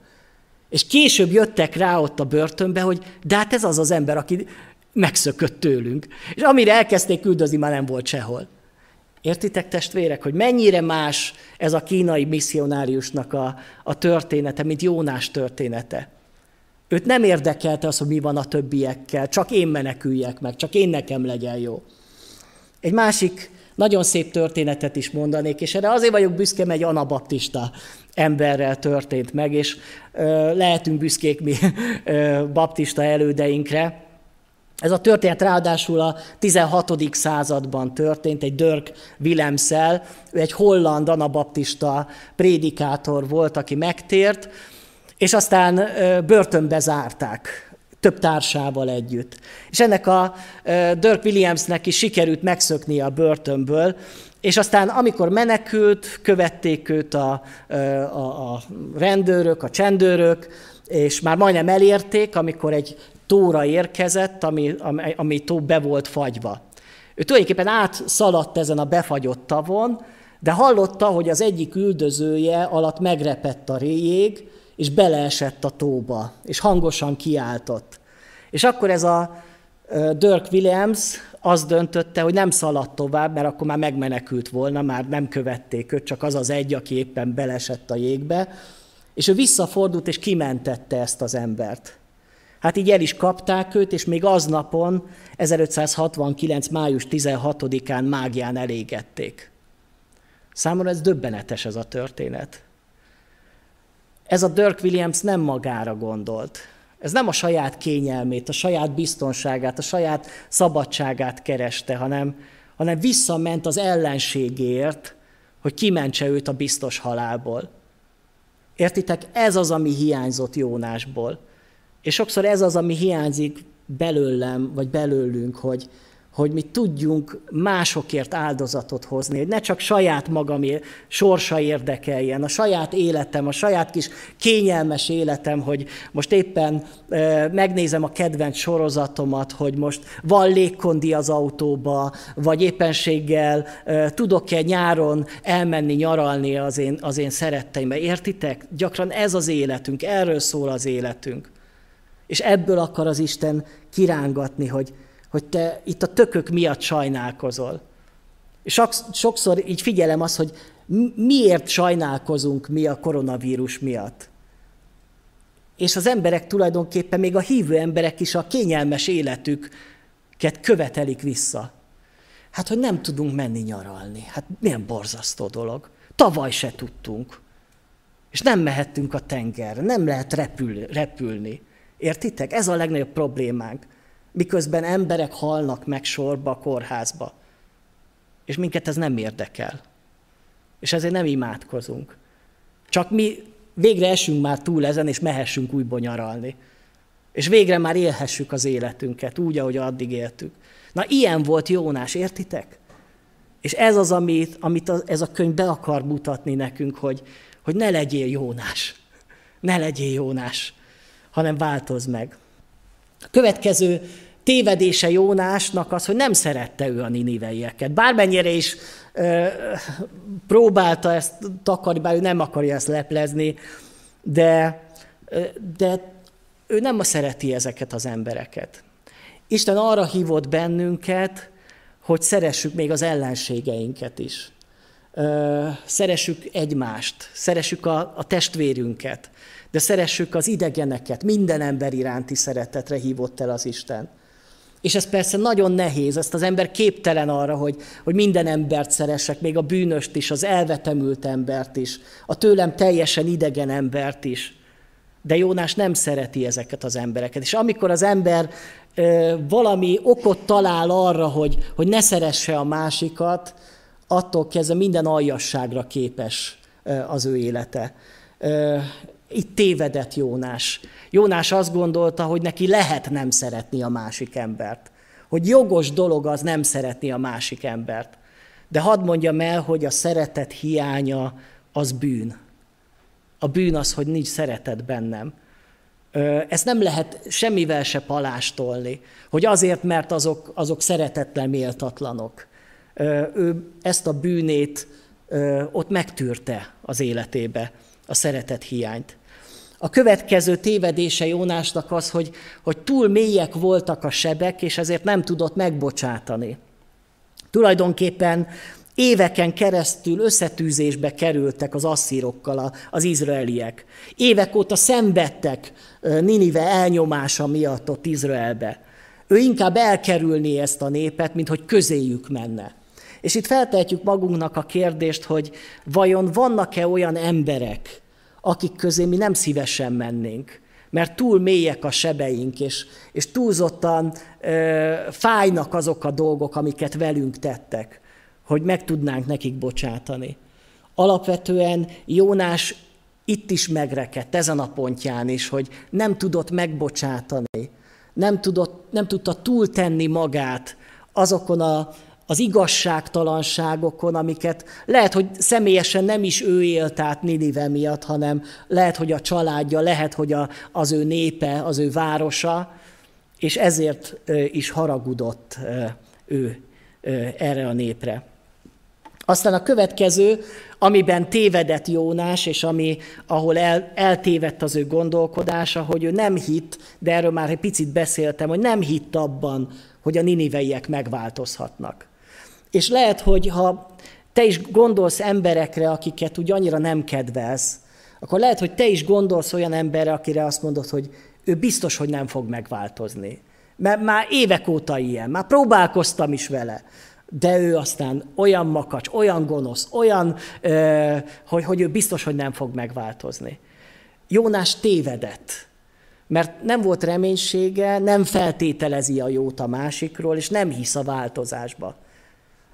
És később jöttek rá ott a börtönbe, hogy de hát ez az az ember, aki megszökött tőlünk. És amire elkezdték küldözni, már nem volt sehol. Értitek, testvérek, hogy mennyire más ez a kínai misszionáriusnak a, a története, mint Jónás története. Őt nem érdekelte az, hogy mi van a többiekkel, csak én meneküljek meg, csak én nekem legyen jó. Egy másik nagyon szép történetet is mondanék, és erre azért vagyok büszke, mert egy anabaptista emberrel történt meg, és ö, lehetünk büszkék mi ö, baptista elődeinkre. Ez a történet ráadásul a 16. században történt, egy Dirk Willemsel, ő egy holland anabaptista prédikátor volt, aki megtért, és aztán börtönbe zárták, több társával együtt. És ennek a Dirk Williamsnek is sikerült megszökni a börtönből, és aztán amikor menekült, követték őt a, a, a rendőrök, a csendőrök, és már majdnem elérték, amikor egy tóra érkezett, ami, ami, ami tó be volt fagyva. Ő tulajdonképpen átszaladt ezen a befagyott tavon, de hallotta, hogy az egyik üldözője alatt megrepett a jég, és beleesett a tóba, és hangosan kiáltott. És akkor ez a Dirk Williams azt döntötte, hogy nem szaladt tovább, mert akkor már megmenekült volna, már nem követték őt, csak az az egy, aki éppen belesett a jégbe, és ő visszafordult és kimentette ezt az embert. Hát így el is kapták őt, és még aznapon, 1569. május 16-án mágián elégették. Számomra ez döbbenetes ez a történet. Ez a Dirk Williams nem magára gondolt. Ez nem a saját kényelmét, a saját biztonságát, a saját szabadságát kereste, hanem, hanem visszament az ellenségért, hogy kimentse őt a biztos halálból. Értitek, ez az, ami hiányzott Jónásból. És sokszor ez az, ami hiányzik belőlem, vagy belőlünk, hogy, hogy mi tudjunk másokért áldozatot hozni, hogy ne csak saját magam sorsa érdekeljen, a saját életem, a saját kis kényelmes életem, hogy most éppen e, megnézem a kedvenc sorozatomat, hogy most van légkondi az autóba, vagy éppenséggel e, tudok-e nyáron elmenni nyaralni az én, az én szeretteimmel. Értitek? Gyakran ez az életünk, erről szól az életünk. És ebből akar az Isten kirángatni, hogy, hogy te itt a tökök miatt sajnálkozol. És sokszor így figyelem azt, hogy miért sajnálkozunk mi a koronavírus miatt. És az emberek tulajdonképpen, még a hívő emberek is a kényelmes életüket követelik vissza. Hát, hogy nem tudunk menni nyaralni. Hát milyen borzasztó dolog. Tavaly se tudtunk. És nem mehettünk a tengerre, nem lehet repül, repülni. Értitek? Ez a legnagyobb problémánk miközben emberek halnak meg sorba a kórházba. És minket ez nem érdekel. És ezért nem imádkozunk. Csak mi végre esünk már túl ezen, és mehessünk újból nyaralni. És végre már élhessük az életünket úgy, ahogy addig éltük. Na, ilyen volt Jónás, értitek? És ez az, amit, amit ez a könyv be akar mutatni nekünk, hogy, hogy ne legyél Jónás. Ne legyél Jónás, hanem változ meg. A következő tévedése Jónásnak az, hogy nem szerette ő a niniveieket. Bármennyire is ö, próbálta ezt takarni, bár ő nem akarja ezt leplezni, de, de ő nem szereti ezeket az embereket. Isten arra hívott bennünket, hogy szeressük még az ellenségeinket is. Szeressük egymást, szeressük a, a testvérünket, de szeressük az idegeneket, minden ember iránti szeretetre hívott el az Isten. És ez persze nagyon nehéz, ezt az ember képtelen arra, hogy, hogy minden embert szeressek, még a bűnöst is, az elvetemült embert is, a tőlem teljesen idegen embert is. De Jónás nem szereti ezeket az embereket. És amikor az ember ö, valami okot talál arra, hogy, hogy ne szeresse a másikat, attól kezdve minden aljasságra képes az ő élete. Itt tévedett Jónás. Jónás azt gondolta, hogy neki lehet nem szeretni a másik embert. Hogy jogos dolog az nem szeretni a másik embert. De hadd mondjam el, hogy a szeretet hiánya az bűn. A bűn az, hogy nincs szeretet bennem. Ezt nem lehet semmivel se palástolni, hogy azért, mert azok, azok szeretetlen méltatlanok. Ő ezt a bűnét ott megtűrte az életébe, a szeretet hiányt. A következő tévedése Jónásnak az, hogy, hogy túl mélyek voltak a sebek, és ezért nem tudott megbocsátani. Tulajdonképpen éveken keresztül összetűzésbe kerültek az asszírokkal az izraeliek. Évek óta szenvedtek Ninive elnyomása miatt ott Izraelbe. Ő inkább elkerülni ezt a népet, mint hogy közéjük menne. És itt feltehetjük magunknak a kérdést, hogy vajon vannak-e olyan emberek, akik közé mi nem szívesen mennénk, mert túl mélyek a sebeink, és, és túlzottan ö, fájnak azok a dolgok, amiket velünk tettek, hogy meg tudnánk nekik bocsátani. Alapvetően Jónás itt is megrekedt, ezen a pontján is, hogy nem tudott megbocsátani, nem, tudott, nem tudta túltenni magát azokon a, az igazságtalanságokon, amiket lehet, hogy személyesen nem is ő élt át Ninive miatt, hanem lehet, hogy a családja, lehet, hogy a, az ő népe, az ő városa, és ezért is haragudott ő erre a népre. Aztán a következő, amiben tévedett Jónás, és ami, ahol el, eltévedt az ő gondolkodása, hogy ő nem hitt, de erről már egy picit beszéltem, hogy nem hitt abban, hogy a niniveiek megváltozhatnak. És lehet, hogy ha te is gondolsz emberekre, akiket úgy annyira nem kedvelsz, akkor lehet, hogy te is gondolsz olyan emberre, akire azt mondod, hogy ő biztos, hogy nem fog megváltozni. Mert már évek óta ilyen, már próbálkoztam is vele de ő aztán olyan makacs, olyan gonosz, olyan, hogy, hogy ő biztos, hogy nem fog megváltozni. Jónás tévedett, mert nem volt reménysége, nem feltételezi a jót a másikról, és nem hisz a változásba.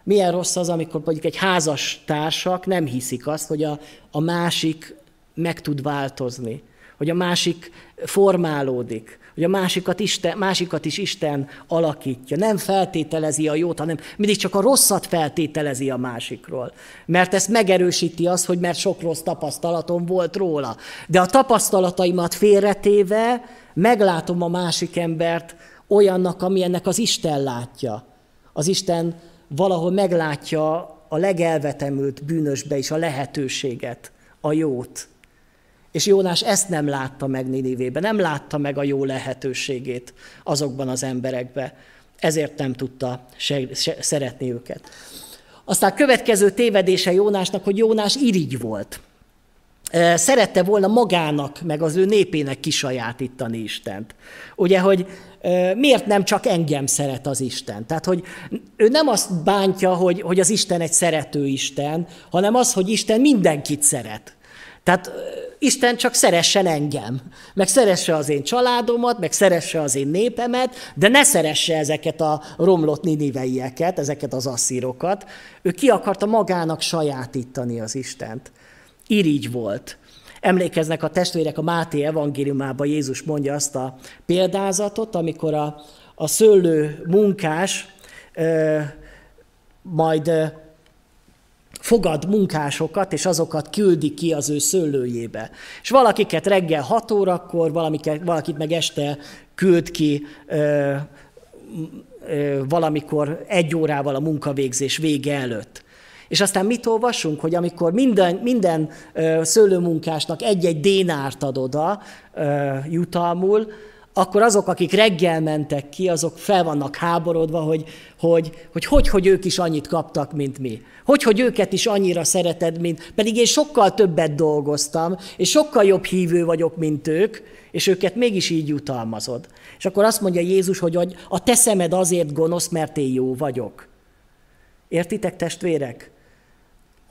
Milyen rossz az, amikor mondjuk egy házas társak nem hiszik azt, hogy a, a másik meg tud változni, hogy a másik formálódik, hogy a másikat, Isten, másikat is Isten alakítja. Nem feltételezi a jót, hanem mindig csak a rosszat feltételezi a másikról. Mert ezt megerősíti az, hogy mert sok rossz tapasztalatom volt róla. De a tapasztalataimat félretéve meglátom a másik embert olyannak, amilyennek az Isten látja. Az Isten valahol meglátja a legelvetemült bűnösbe is a lehetőséget, a jót. És Jónás ezt nem látta meg Ninivében, nem látta meg a jó lehetőségét azokban az emberekbe. Ezért nem tudta se, se, szeretni őket. Aztán következő tévedése Jónásnak, hogy Jónás irigy volt. Szerette volna magának, meg az ő népének kisajátítani Istent. Ugye, hogy miért nem csak engem szeret az Isten? Tehát, hogy ő nem azt bántja, hogy, hogy az Isten egy szerető Isten, hanem az, hogy Isten mindenkit szeret. Tehát Isten csak szeressen engem, meg szeresse az én családomat, meg szeresse az én népemet, de ne szeresse ezeket a romlott niniveieket, ezeket az asszírokat. Ő ki akarta magának sajátítani az Istent. Irigy volt. Emlékeznek a testvérek a Máté evangéliumában, Jézus mondja azt a példázatot, amikor a, a szőlő munkás ö, majd fogad munkásokat, és azokat küldi ki az ő szőlőjébe. És valakiket reggel 6 órakor, valamiket, valakit meg este küld ki ö, ö, valamikor egy órával a munkavégzés vége előtt. És aztán mit olvasunk, hogy amikor minden, minden szőlőmunkásnak egy-egy dénárt ad oda jutalmul, akkor azok, akik reggel mentek ki, azok fel vannak háborodva, hogy hogy, hogy, hogy, hogy ők is annyit kaptak, mint mi. Hogy, hogy őket is annyira szereted, mint... Pedig én sokkal többet dolgoztam, és sokkal jobb hívő vagyok, mint ők, és őket mégis így jutalmazod. És akkor azt mondja Jézus, hogy a te szemed azért gonosz, mert én jó vagyok. Értitek, testvérek?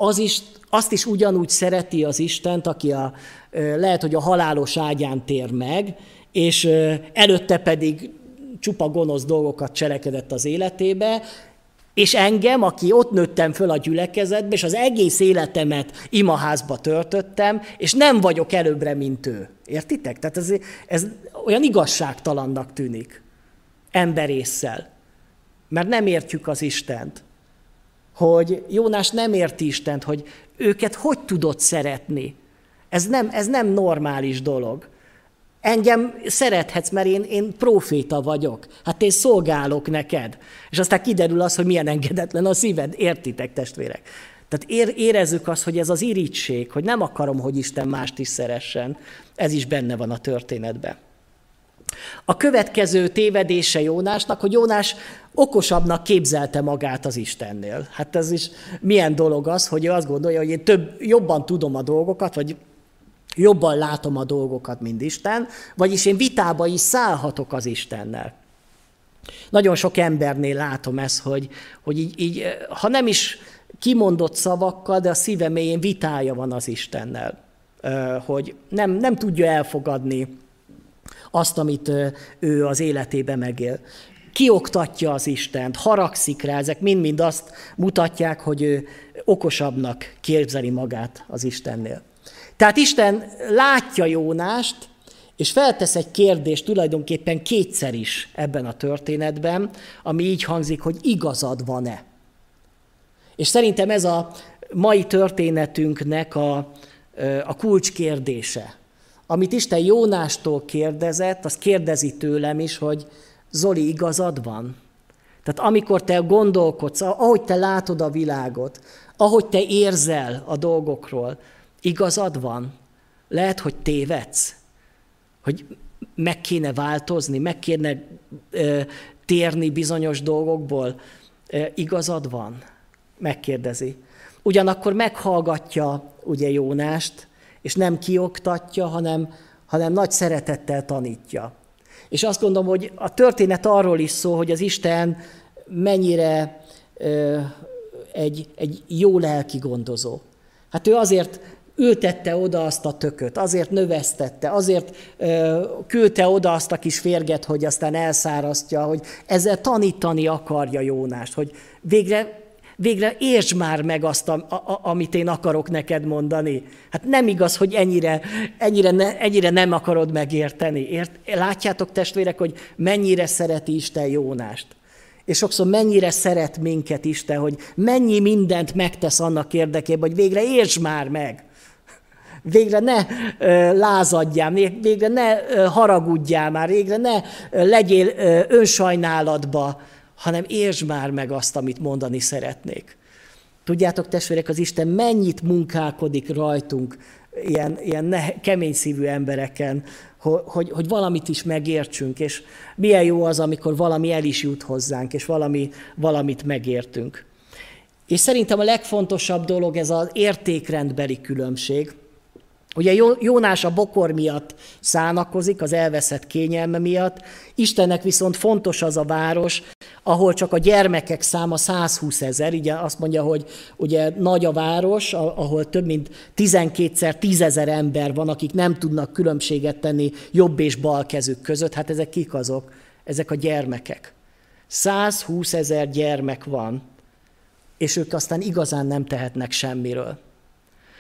Az is, azt is ugyanúgy szereti az Istent, aki a, lehet, hogy a halálos ágyán tér meg, és előtte pedig csupa gonosz dolgokat cselekedett az életébe, és engem, aki ott nőttem föl a gyülekezetbe, és az egész életemet imaházba töltöttem, és nem vagyok előbbre, mint ő. Értitek? Tehát ez, ez olyan igazságtalannak tűnik emberésszel. Mert nem értjük az Istent. Hogy Jónás nem érti Istent, hogy őket hogy tudod szeretni. Ez nem, ez nem normális dolog. Engem szerethetsz, mert én, én proféta vagyok. Hát én szolgálok neked. És aztán kiderül az, hogy milyen engedetlen a szíved. Értitek, testvérek? Tehát ér, érezzük azt, hogy ez az irítség, hogy nem akarom, hogy Isten mást is szeressen. Ez is benne van a történetben. A következő tévedése Jónásnak, hogy Jónás okosabbnak képzelte magát az Istennél. Hát ez is milyen dolog az, hogy ő azt gondolja, hogy én több, jobban tudom a dolgokat, vagy jobban látom a dolgokat, mint Isten, vagyis én vitába is szállhatok az Istennel. Nagyon sok embernél látom ezt, hogy, hogy így, így, ha nem is kimondott szavakkal, de a szíve mélyén vitája van az Istennel, hogy nem, nem tudja elfogadni azt, amit ő az életébe megél. Kioktatja az Istent, haragszik rá, ezek mind-mind azt mutatják, hogy ő okosabbnak képzeli magát az Istennél. Tehát Isten látja Jónást, és feltesz egy kérdést tulajdonképpen kétszer is ebben a történetben, ami így hangzik, hogy igazad van-e. És szerintem ez a mai történetünknek a, a kulcskérdése. Amit Isten Jónástól kérdezett, az kérdezi tőlem is, hogy Zoli, igazad van? Tehát amikor te gondolkodsz, ahogy te látod a világot, ahogy te érzel a dolgokról, igazad van? Lehet, hogy tévedsz? Hogy meg kéne változni, meg kéne ö, térni bizonyos dolgokból? Ö, igazad van? Megkérdezi. Ugyanakkor meghallgatja ugye Jónást, és nem kioktatja, hanem, hanem nagy szeretettel tanítja. És azt gondolom, hogy a történet arról is szól, hogy az Isten mennyire ö, egy, egy jó lelki gondozó. Hát ő azért ültette oda azt a tököt, azért növesztette, azért ö, küldte oda azt a kis férget, hogy aztán elszárasztja, hogy ezzel tanítani akarja Jónást, hogy végre Végre értsd már meg azt, a, a, amit én akarok neked mondani. Hát nem igaz, hogy ennyire, ennyire, ne, ennyire nem akarod megérteni. Ért? Látjátok testvérek, hogy mennyire szereti Isten Jónást. És sokszor mennyire szeret minket Isten, hogy mennyi mindent megtesz annak érdekében, hogy végre értsd már meg. Végre ne lázadjál, végre ne haragudjál már, végre ne legyél önsajnálatba, hanem értsd már meg azt, amit mondani szeretnék. Tudjátok, testvérek, az Isten mennyit munkálkodik rajtunk, ilyen, ilyen ne, kemény szívű embereken, hogy, hogy, valamit is megértsünk, és milyen jó az, amikor valami el is jut hozzánk, és valami, valamit megértünk. És szerintem a legfontosabb dolog ez az értékrendbeli különbség. Ugye Jónás a bokor miatt szánakozik, az elveszett kényelme miatt, Istennek viszont fontos az a város, ahol csak a gyermekek száma 120 ezer, ugye azt mondja, hogy ugye nagy a város, ahol több mint 12-szer 10 ezer ember van, akik nem tudnak különbséget tenni jobb és bal kezük között. Hát ezek kik azok? Ezek a gyermekek. 120 ezer gyermek van, és ők aztán igazán nem tehetnek semmiről.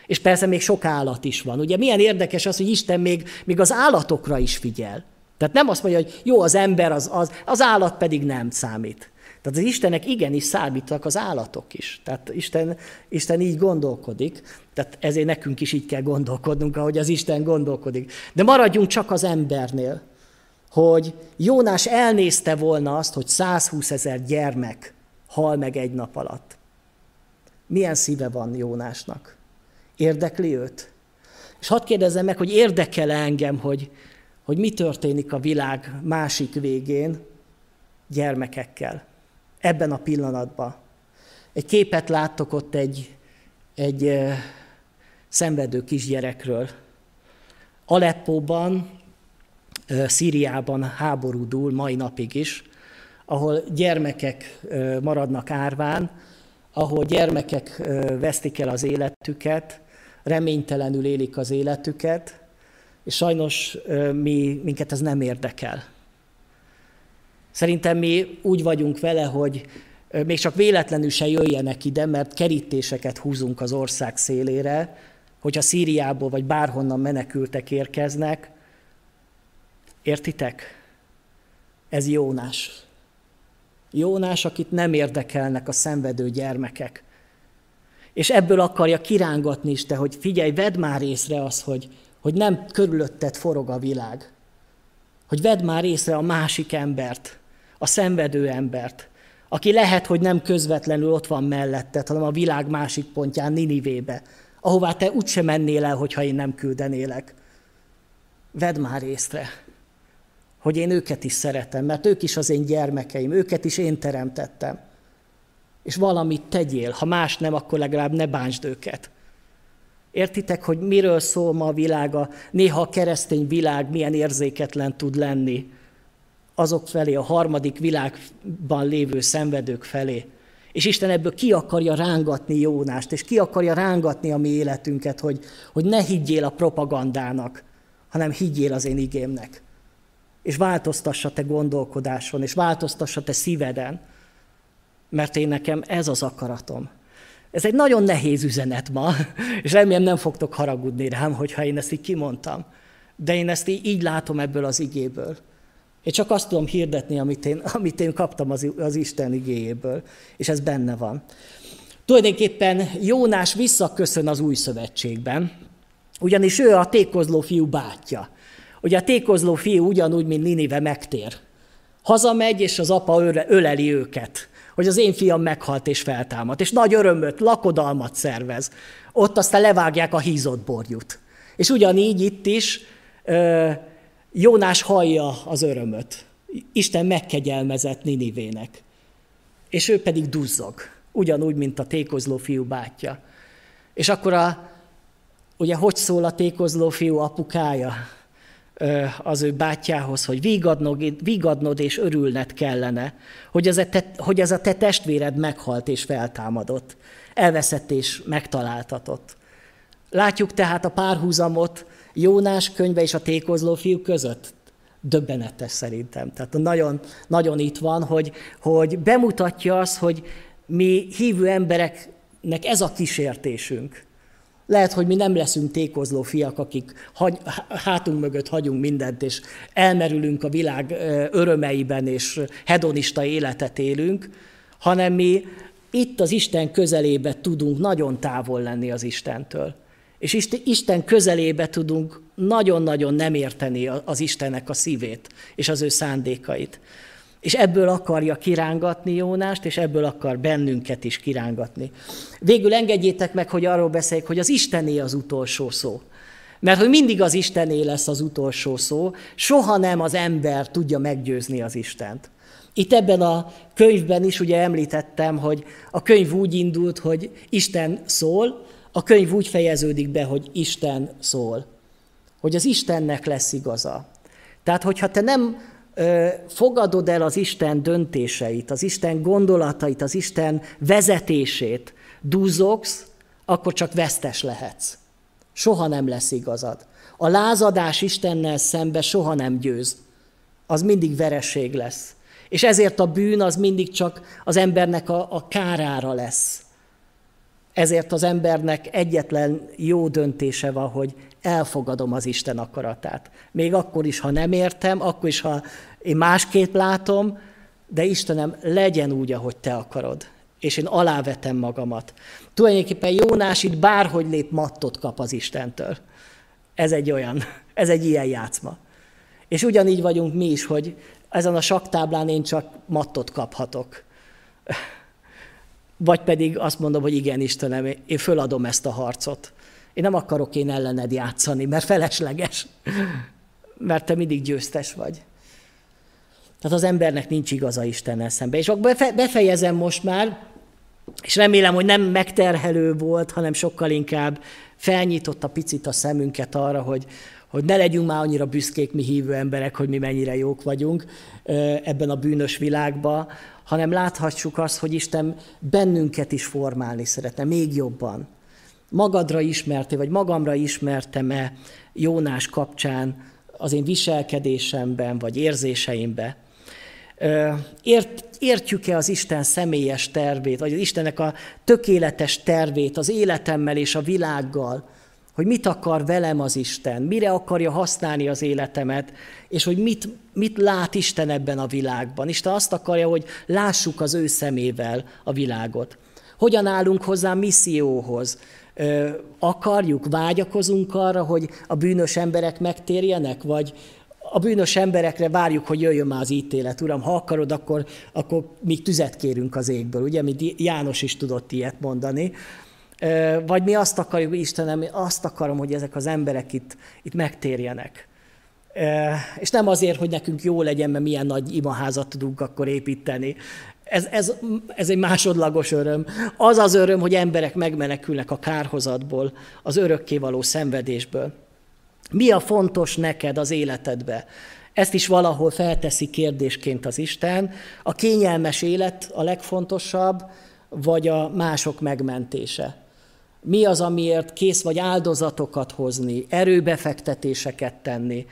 És persze még sok állat is van. Ugye milyen érdekes az, hogy Isten még, még az állatokra is figyel. Tehát nem azt mondja, hogy jó, az ember az, az, az állat pedig nem számít. Tehát az Istennek igenis számítanak az állatok is. Tehát Isten, Isten így gondolkodik, tehát ezért nekünk is így kell gondolkodnunk, ahogy az Isten gondolkodik. De maradjunk csak az embernél, hogy Jónás elnézte volna azt, hogy 120 ezer gyermek hal meg egy nap alatt. Milyen szíve van Jónásnak? Érdekli őt? És hadd kérdezzem meg, hogy érdekel engem, hogy, hogy mi történik a világ másik végén gyermekekkel, ebben a pillanatban. Egy képet láttok ott egy, egy uh, szenvedő kisgyerekről. Aleppóban, uh, Szíriában háború dúl mai napig is, ahol gyermekek maradnak árván, ahol gyermekek vesztik el az életüket, reménytelenül élik az életüket, és sajnos mi, minket ez nem érdekel. Szerintem mi úgy vagyunk vele, hogy még csak véletlenül se jöjjenek ide, mert kerítéseket húzunk az ország szélére, hogyha Szíriából vagy bárhonnan menekültek érkeznek. Értitek? Ez Jónás. Jónás, akit nem érdekelnek a szenvedő gyermekek. És ebből akarja kirángatni is te, hogy figyelj, vedd már észre az, hogy, hogy nem körülötted forog a világ. Hogy vedd már észre a másik embert, a szenvedő embert, aki lehet, hogy nem közvetlenül ott van melletted, hanem a világ másik pontján, Ninivébe, ahová te úgyse mennél el, hogyha én nem küldenélek. Vedd már észre, hogy én őket is szeretem, mert ők is az én gyermekeim, őket is én teremtettem. És valamit tegyél, ha más nem, akkor legalább ne bántsd őket. Értitek, hogy miről szól ma a világa? Néha a keresztény világ milyen érzéketlen tud lenni azok felé, a harmadik világban lévő szenvedők felé. És Isten ebből ki akarja rángatni Jónást, és ki akarja rángatni a mi életünket, hogy, hogy ne higgyél a propagandának, hanem higgyél az én igémnek. És változtassa te gondolkodáson, és változtassa te szíveden, mert én nekem ez az akaratom. Ez egy nagyon nehéz üzenet ma, és remélem nem fogtok haragudni rám, hogyha én ezt így kimondtam. De én ezt így, látom ebből az igéből. Én csak azt tudom hirdetni, amit én, amit én kaptam az, az Isten igéjéből, és ez benne van. Tulajdonképpen Jónás visszaköszön az új szövetségben, ugyanis ő a tékozló fiú bátyja. Ugye a tékozló fiú ugyanúgy, mint Ninive megtér. Hazamegy, és az apa öleli őket, hogy az én fiam meghalt és feltámad. És nagy örömöt, lakodalmat szervez. Ott aztán levágják a hízott borjút. És ugyanígy itt is Jónás hallja az örömöt. Isten megkegyelmezett Ninivének. És ő pedig duzzog, ugyanúgy, mint a tékozló fiú bátyja. És akkor a, ugye hogy szól a tékozló fiú apukája az ő bátyjához, hogy vigadnod, vigadnod és örülned kellene, hogy ez, a te, hogy ez a te testvéred meghalt és feltámadott, elveszett és megtaláltatott. Látjuk tehát a párhuzamot Jónás könyve és a tékozló fiú között? Döbbenetes szerintem. Tehát nagyon, nagyon itt van, hogy, hogy bemutatja azt, hogy mi hívő embereknek ez a kísértésünk. Lehet, hogy mi nem leszünk tékozló fiak, akik hagy, hátunk mögött hagyunk mindent, és elmerülünk a világ örömeiben, és hedonista életet élünk, hanem mi itt az Isten közelébe tudunk nagyon távol lenni az Istentől. És Isten közelébe tudunk nagyon-nagyon nem érteni az Istennek a szívét és az ő szándékait. És ebből akarja kirángatni Jónást, és ebből akar bennünket is kirángatni. Végül engedjétek meg, hogy arról beszéljek, hogy az Istené az utolsó szó. Mert hogy mindig az Istené lesz az utolsó szó, soha nem az ember tudja meggyőzni az Istent. Itt ebben a könyvben is ugye említettem, hogy a könyv úgy indult, hogy Isten szól, a könyv úgy fejeződik be, hogy Isten szól, hogy az Istennek lesz igaza. Tehát, hogyha te nem fogadod el az Isten döntéseit, az Isten gondolatait, az Isten vezetését, dúzogsz, akkor csak vesztes lehetsz. Soha nem lesz igazad. A lázadás Istennel szembe soha nem győz. Az mindig vereség lesz. És ezért a bűn az mindig csak az embernek a, a kárára lesz. Ezért az embernek egyetlen jó döntése van, hogy elfogadom az Isten akaratát. Még akkor is, ha nem értem, akkor is, ha én másképp látom, de Istenem, legyen úgy, ahogy te akarod. És én alávetem magamat. Tulajdonképpen Jónás itt bárhogy lép mattot kap az Istentől. Ez egy olyan, ez egy ilyen játszma. És ugyanígy vagyunk mi is, hogy ezen a saktáblán én csak mattot kaphatok. Vagy pedig azt mondom, hogy igen, Istenem, én föladom ezt a harcot. Én nem akarok én ellened játszani, mert felesleges. Mert te mindig győztes vagy. Tehát az embernek nincs igaza Isten szembe. És akkor befejezem most már, és remélem, hogy nem megterhelő volt, hanem sokkal inkább felnyitotta picit a szemünket arra, hogy, hogy ne legyünk már annyira büszkék mi hívő emberek, hogy mi mennyire jók vagyunk ebben a bűnös világban, hanem láthassuk azt, hogy Isten bennünket is formálni szeretne, még jobban. Magadra ismerte, vagy magamra ismertem-e Jónás kapcsán az én viselkedésemben, vagy érzéseimben. Ért, értjük-e az Isten személyes tervét, vagy az Istennek a tökéletes tervét az életemmel és a világgal, hogy mit akar velem az Isten, mire akarja használni az életemet, és hogy mit, mit lát Isten ebben a világban. Isten azt akarja, hogy lássuk az ő szemével a világot. Hogyan állunk hozzá misszióhoz? Akarjuk, vágyakozunk arra, hogy a bűnös emberek megtérjenek, vagy a bűnös emberekre várjuk, hogy jöjjön már az ítélet, Uram, ha akarod, akkor, akkor még tüzet kérünk az égből, ugye, mint János is tudott ilyet mondani. Vagy mi azt akarjuk, Istenem, azt akarom, hogy ezek az emberek itt, itt megtérjenek. És nem azért, hogy nekünk jó legyen, mert milyen nagy imaházat tudunk akkor építeni. Ez, ez, ez egy másodlagos öröm. Az az öröm, hogy emberek megmenekülnek a kárhozatból, az örökkévaló szenvedésből. Mi a fontos neked az életedbe? Ezt is valahol felteszi kérdésként az Isten. A kényelmes élet a legfontosabb, vagy a mások megmentése? Mi az, amiért kész vagy áldozatokat hozni, erőbefektetéseket tenni,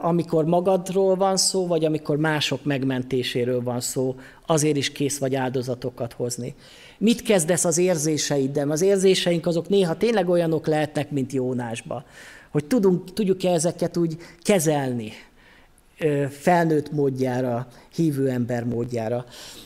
amikor magadról van szó, vagy amikor mások megmentéséről van szó, azért is kész vagy áldozatokat hozni. Mit kezdesz az érzéseiddel? Az érzéseink azok néha tényleg olyanok lehetnek, mint Jónásba. Hogy tudunk, tudjuk-e ezeket úgy kezelni, felnőtt módjára, hívő ember módjára.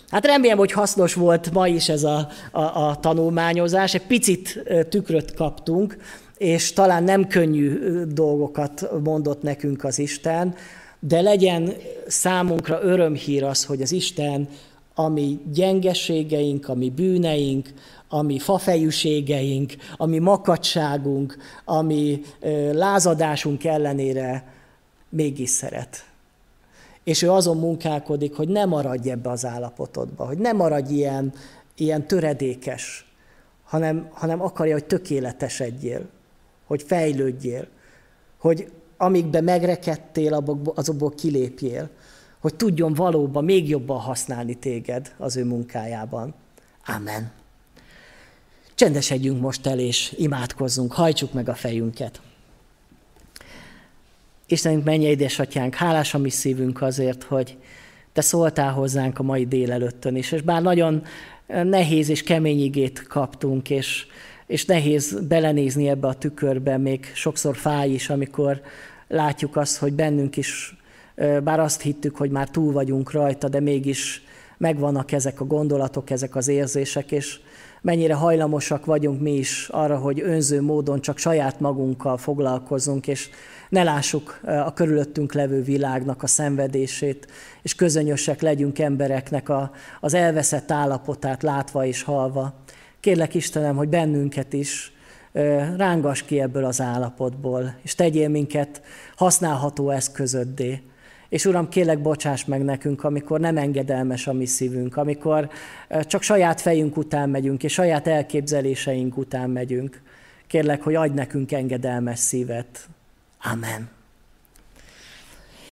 Hát remélem, hogy hasznos volt ma is ez a, a, a tanulmányozás. Egy picit tükröt kaptunk, és talán nem könnyű dolgokat mondott nekünk az Isten, de legyen számunkra örömhír az, hogy az Isten, ami gyengeségeink, ami bűneink, ami fafejűségeink, ami makadságunk, ami lázadásunk ellenére mégis szeret. És ő azon munkálkodik, hogy ne maradj ebbe az állapotodba, hogy ne maradj ilyen, ilyen töredékes, hanem, hanem akarja, hogy tökéletesedjél, hogy fejlődjél, hogy amikbe megrekedtél, azokból kilépjél, hogy tudjon valóban még jobban használni téged az ő munkájában. Amen. Csendesedjünk most el, és imádkozzunk, hajtsuk meg a fejünket. Istenünk, menj édesatyánk, hálás a mi szívünk azért, hogy te szóltál hozzánk a mai délelőttön is, és bár nagyon nehéz és kemény igét kaptunk, és, és nehéz belenézni ebbe a tükörbe, még sokszor fáj is, amikor látjuk azt, hogy bennünk is, bár azt hittük, hogy már túl vagyunk rajta, de mégis megvannak ezek a gondolatok, ezek az érzések, és mennyire hajlamosak vagyunk mi is arra, hogy önző módon csak saját magunkkal foglalkozunk, és ne lássuk a körülöttünk levő világnak a szenvedését, és közönösek legyünk embereknek a, az elveszett állapotát látva és halva. Kérlek Istenem, hogy bennünket is rángass ki ebből az állapotból, és tegyél minket használható eszközöddé. És Uram, kérlek, bocsáss meg nekünk, amikor nem engedelmes a mi szívünk, amikor csak saját fejünk után megyünk, és saját elképzeléseink után megyünk. Kérlek, hogy adj nekünk engedelmes szívet. Amen.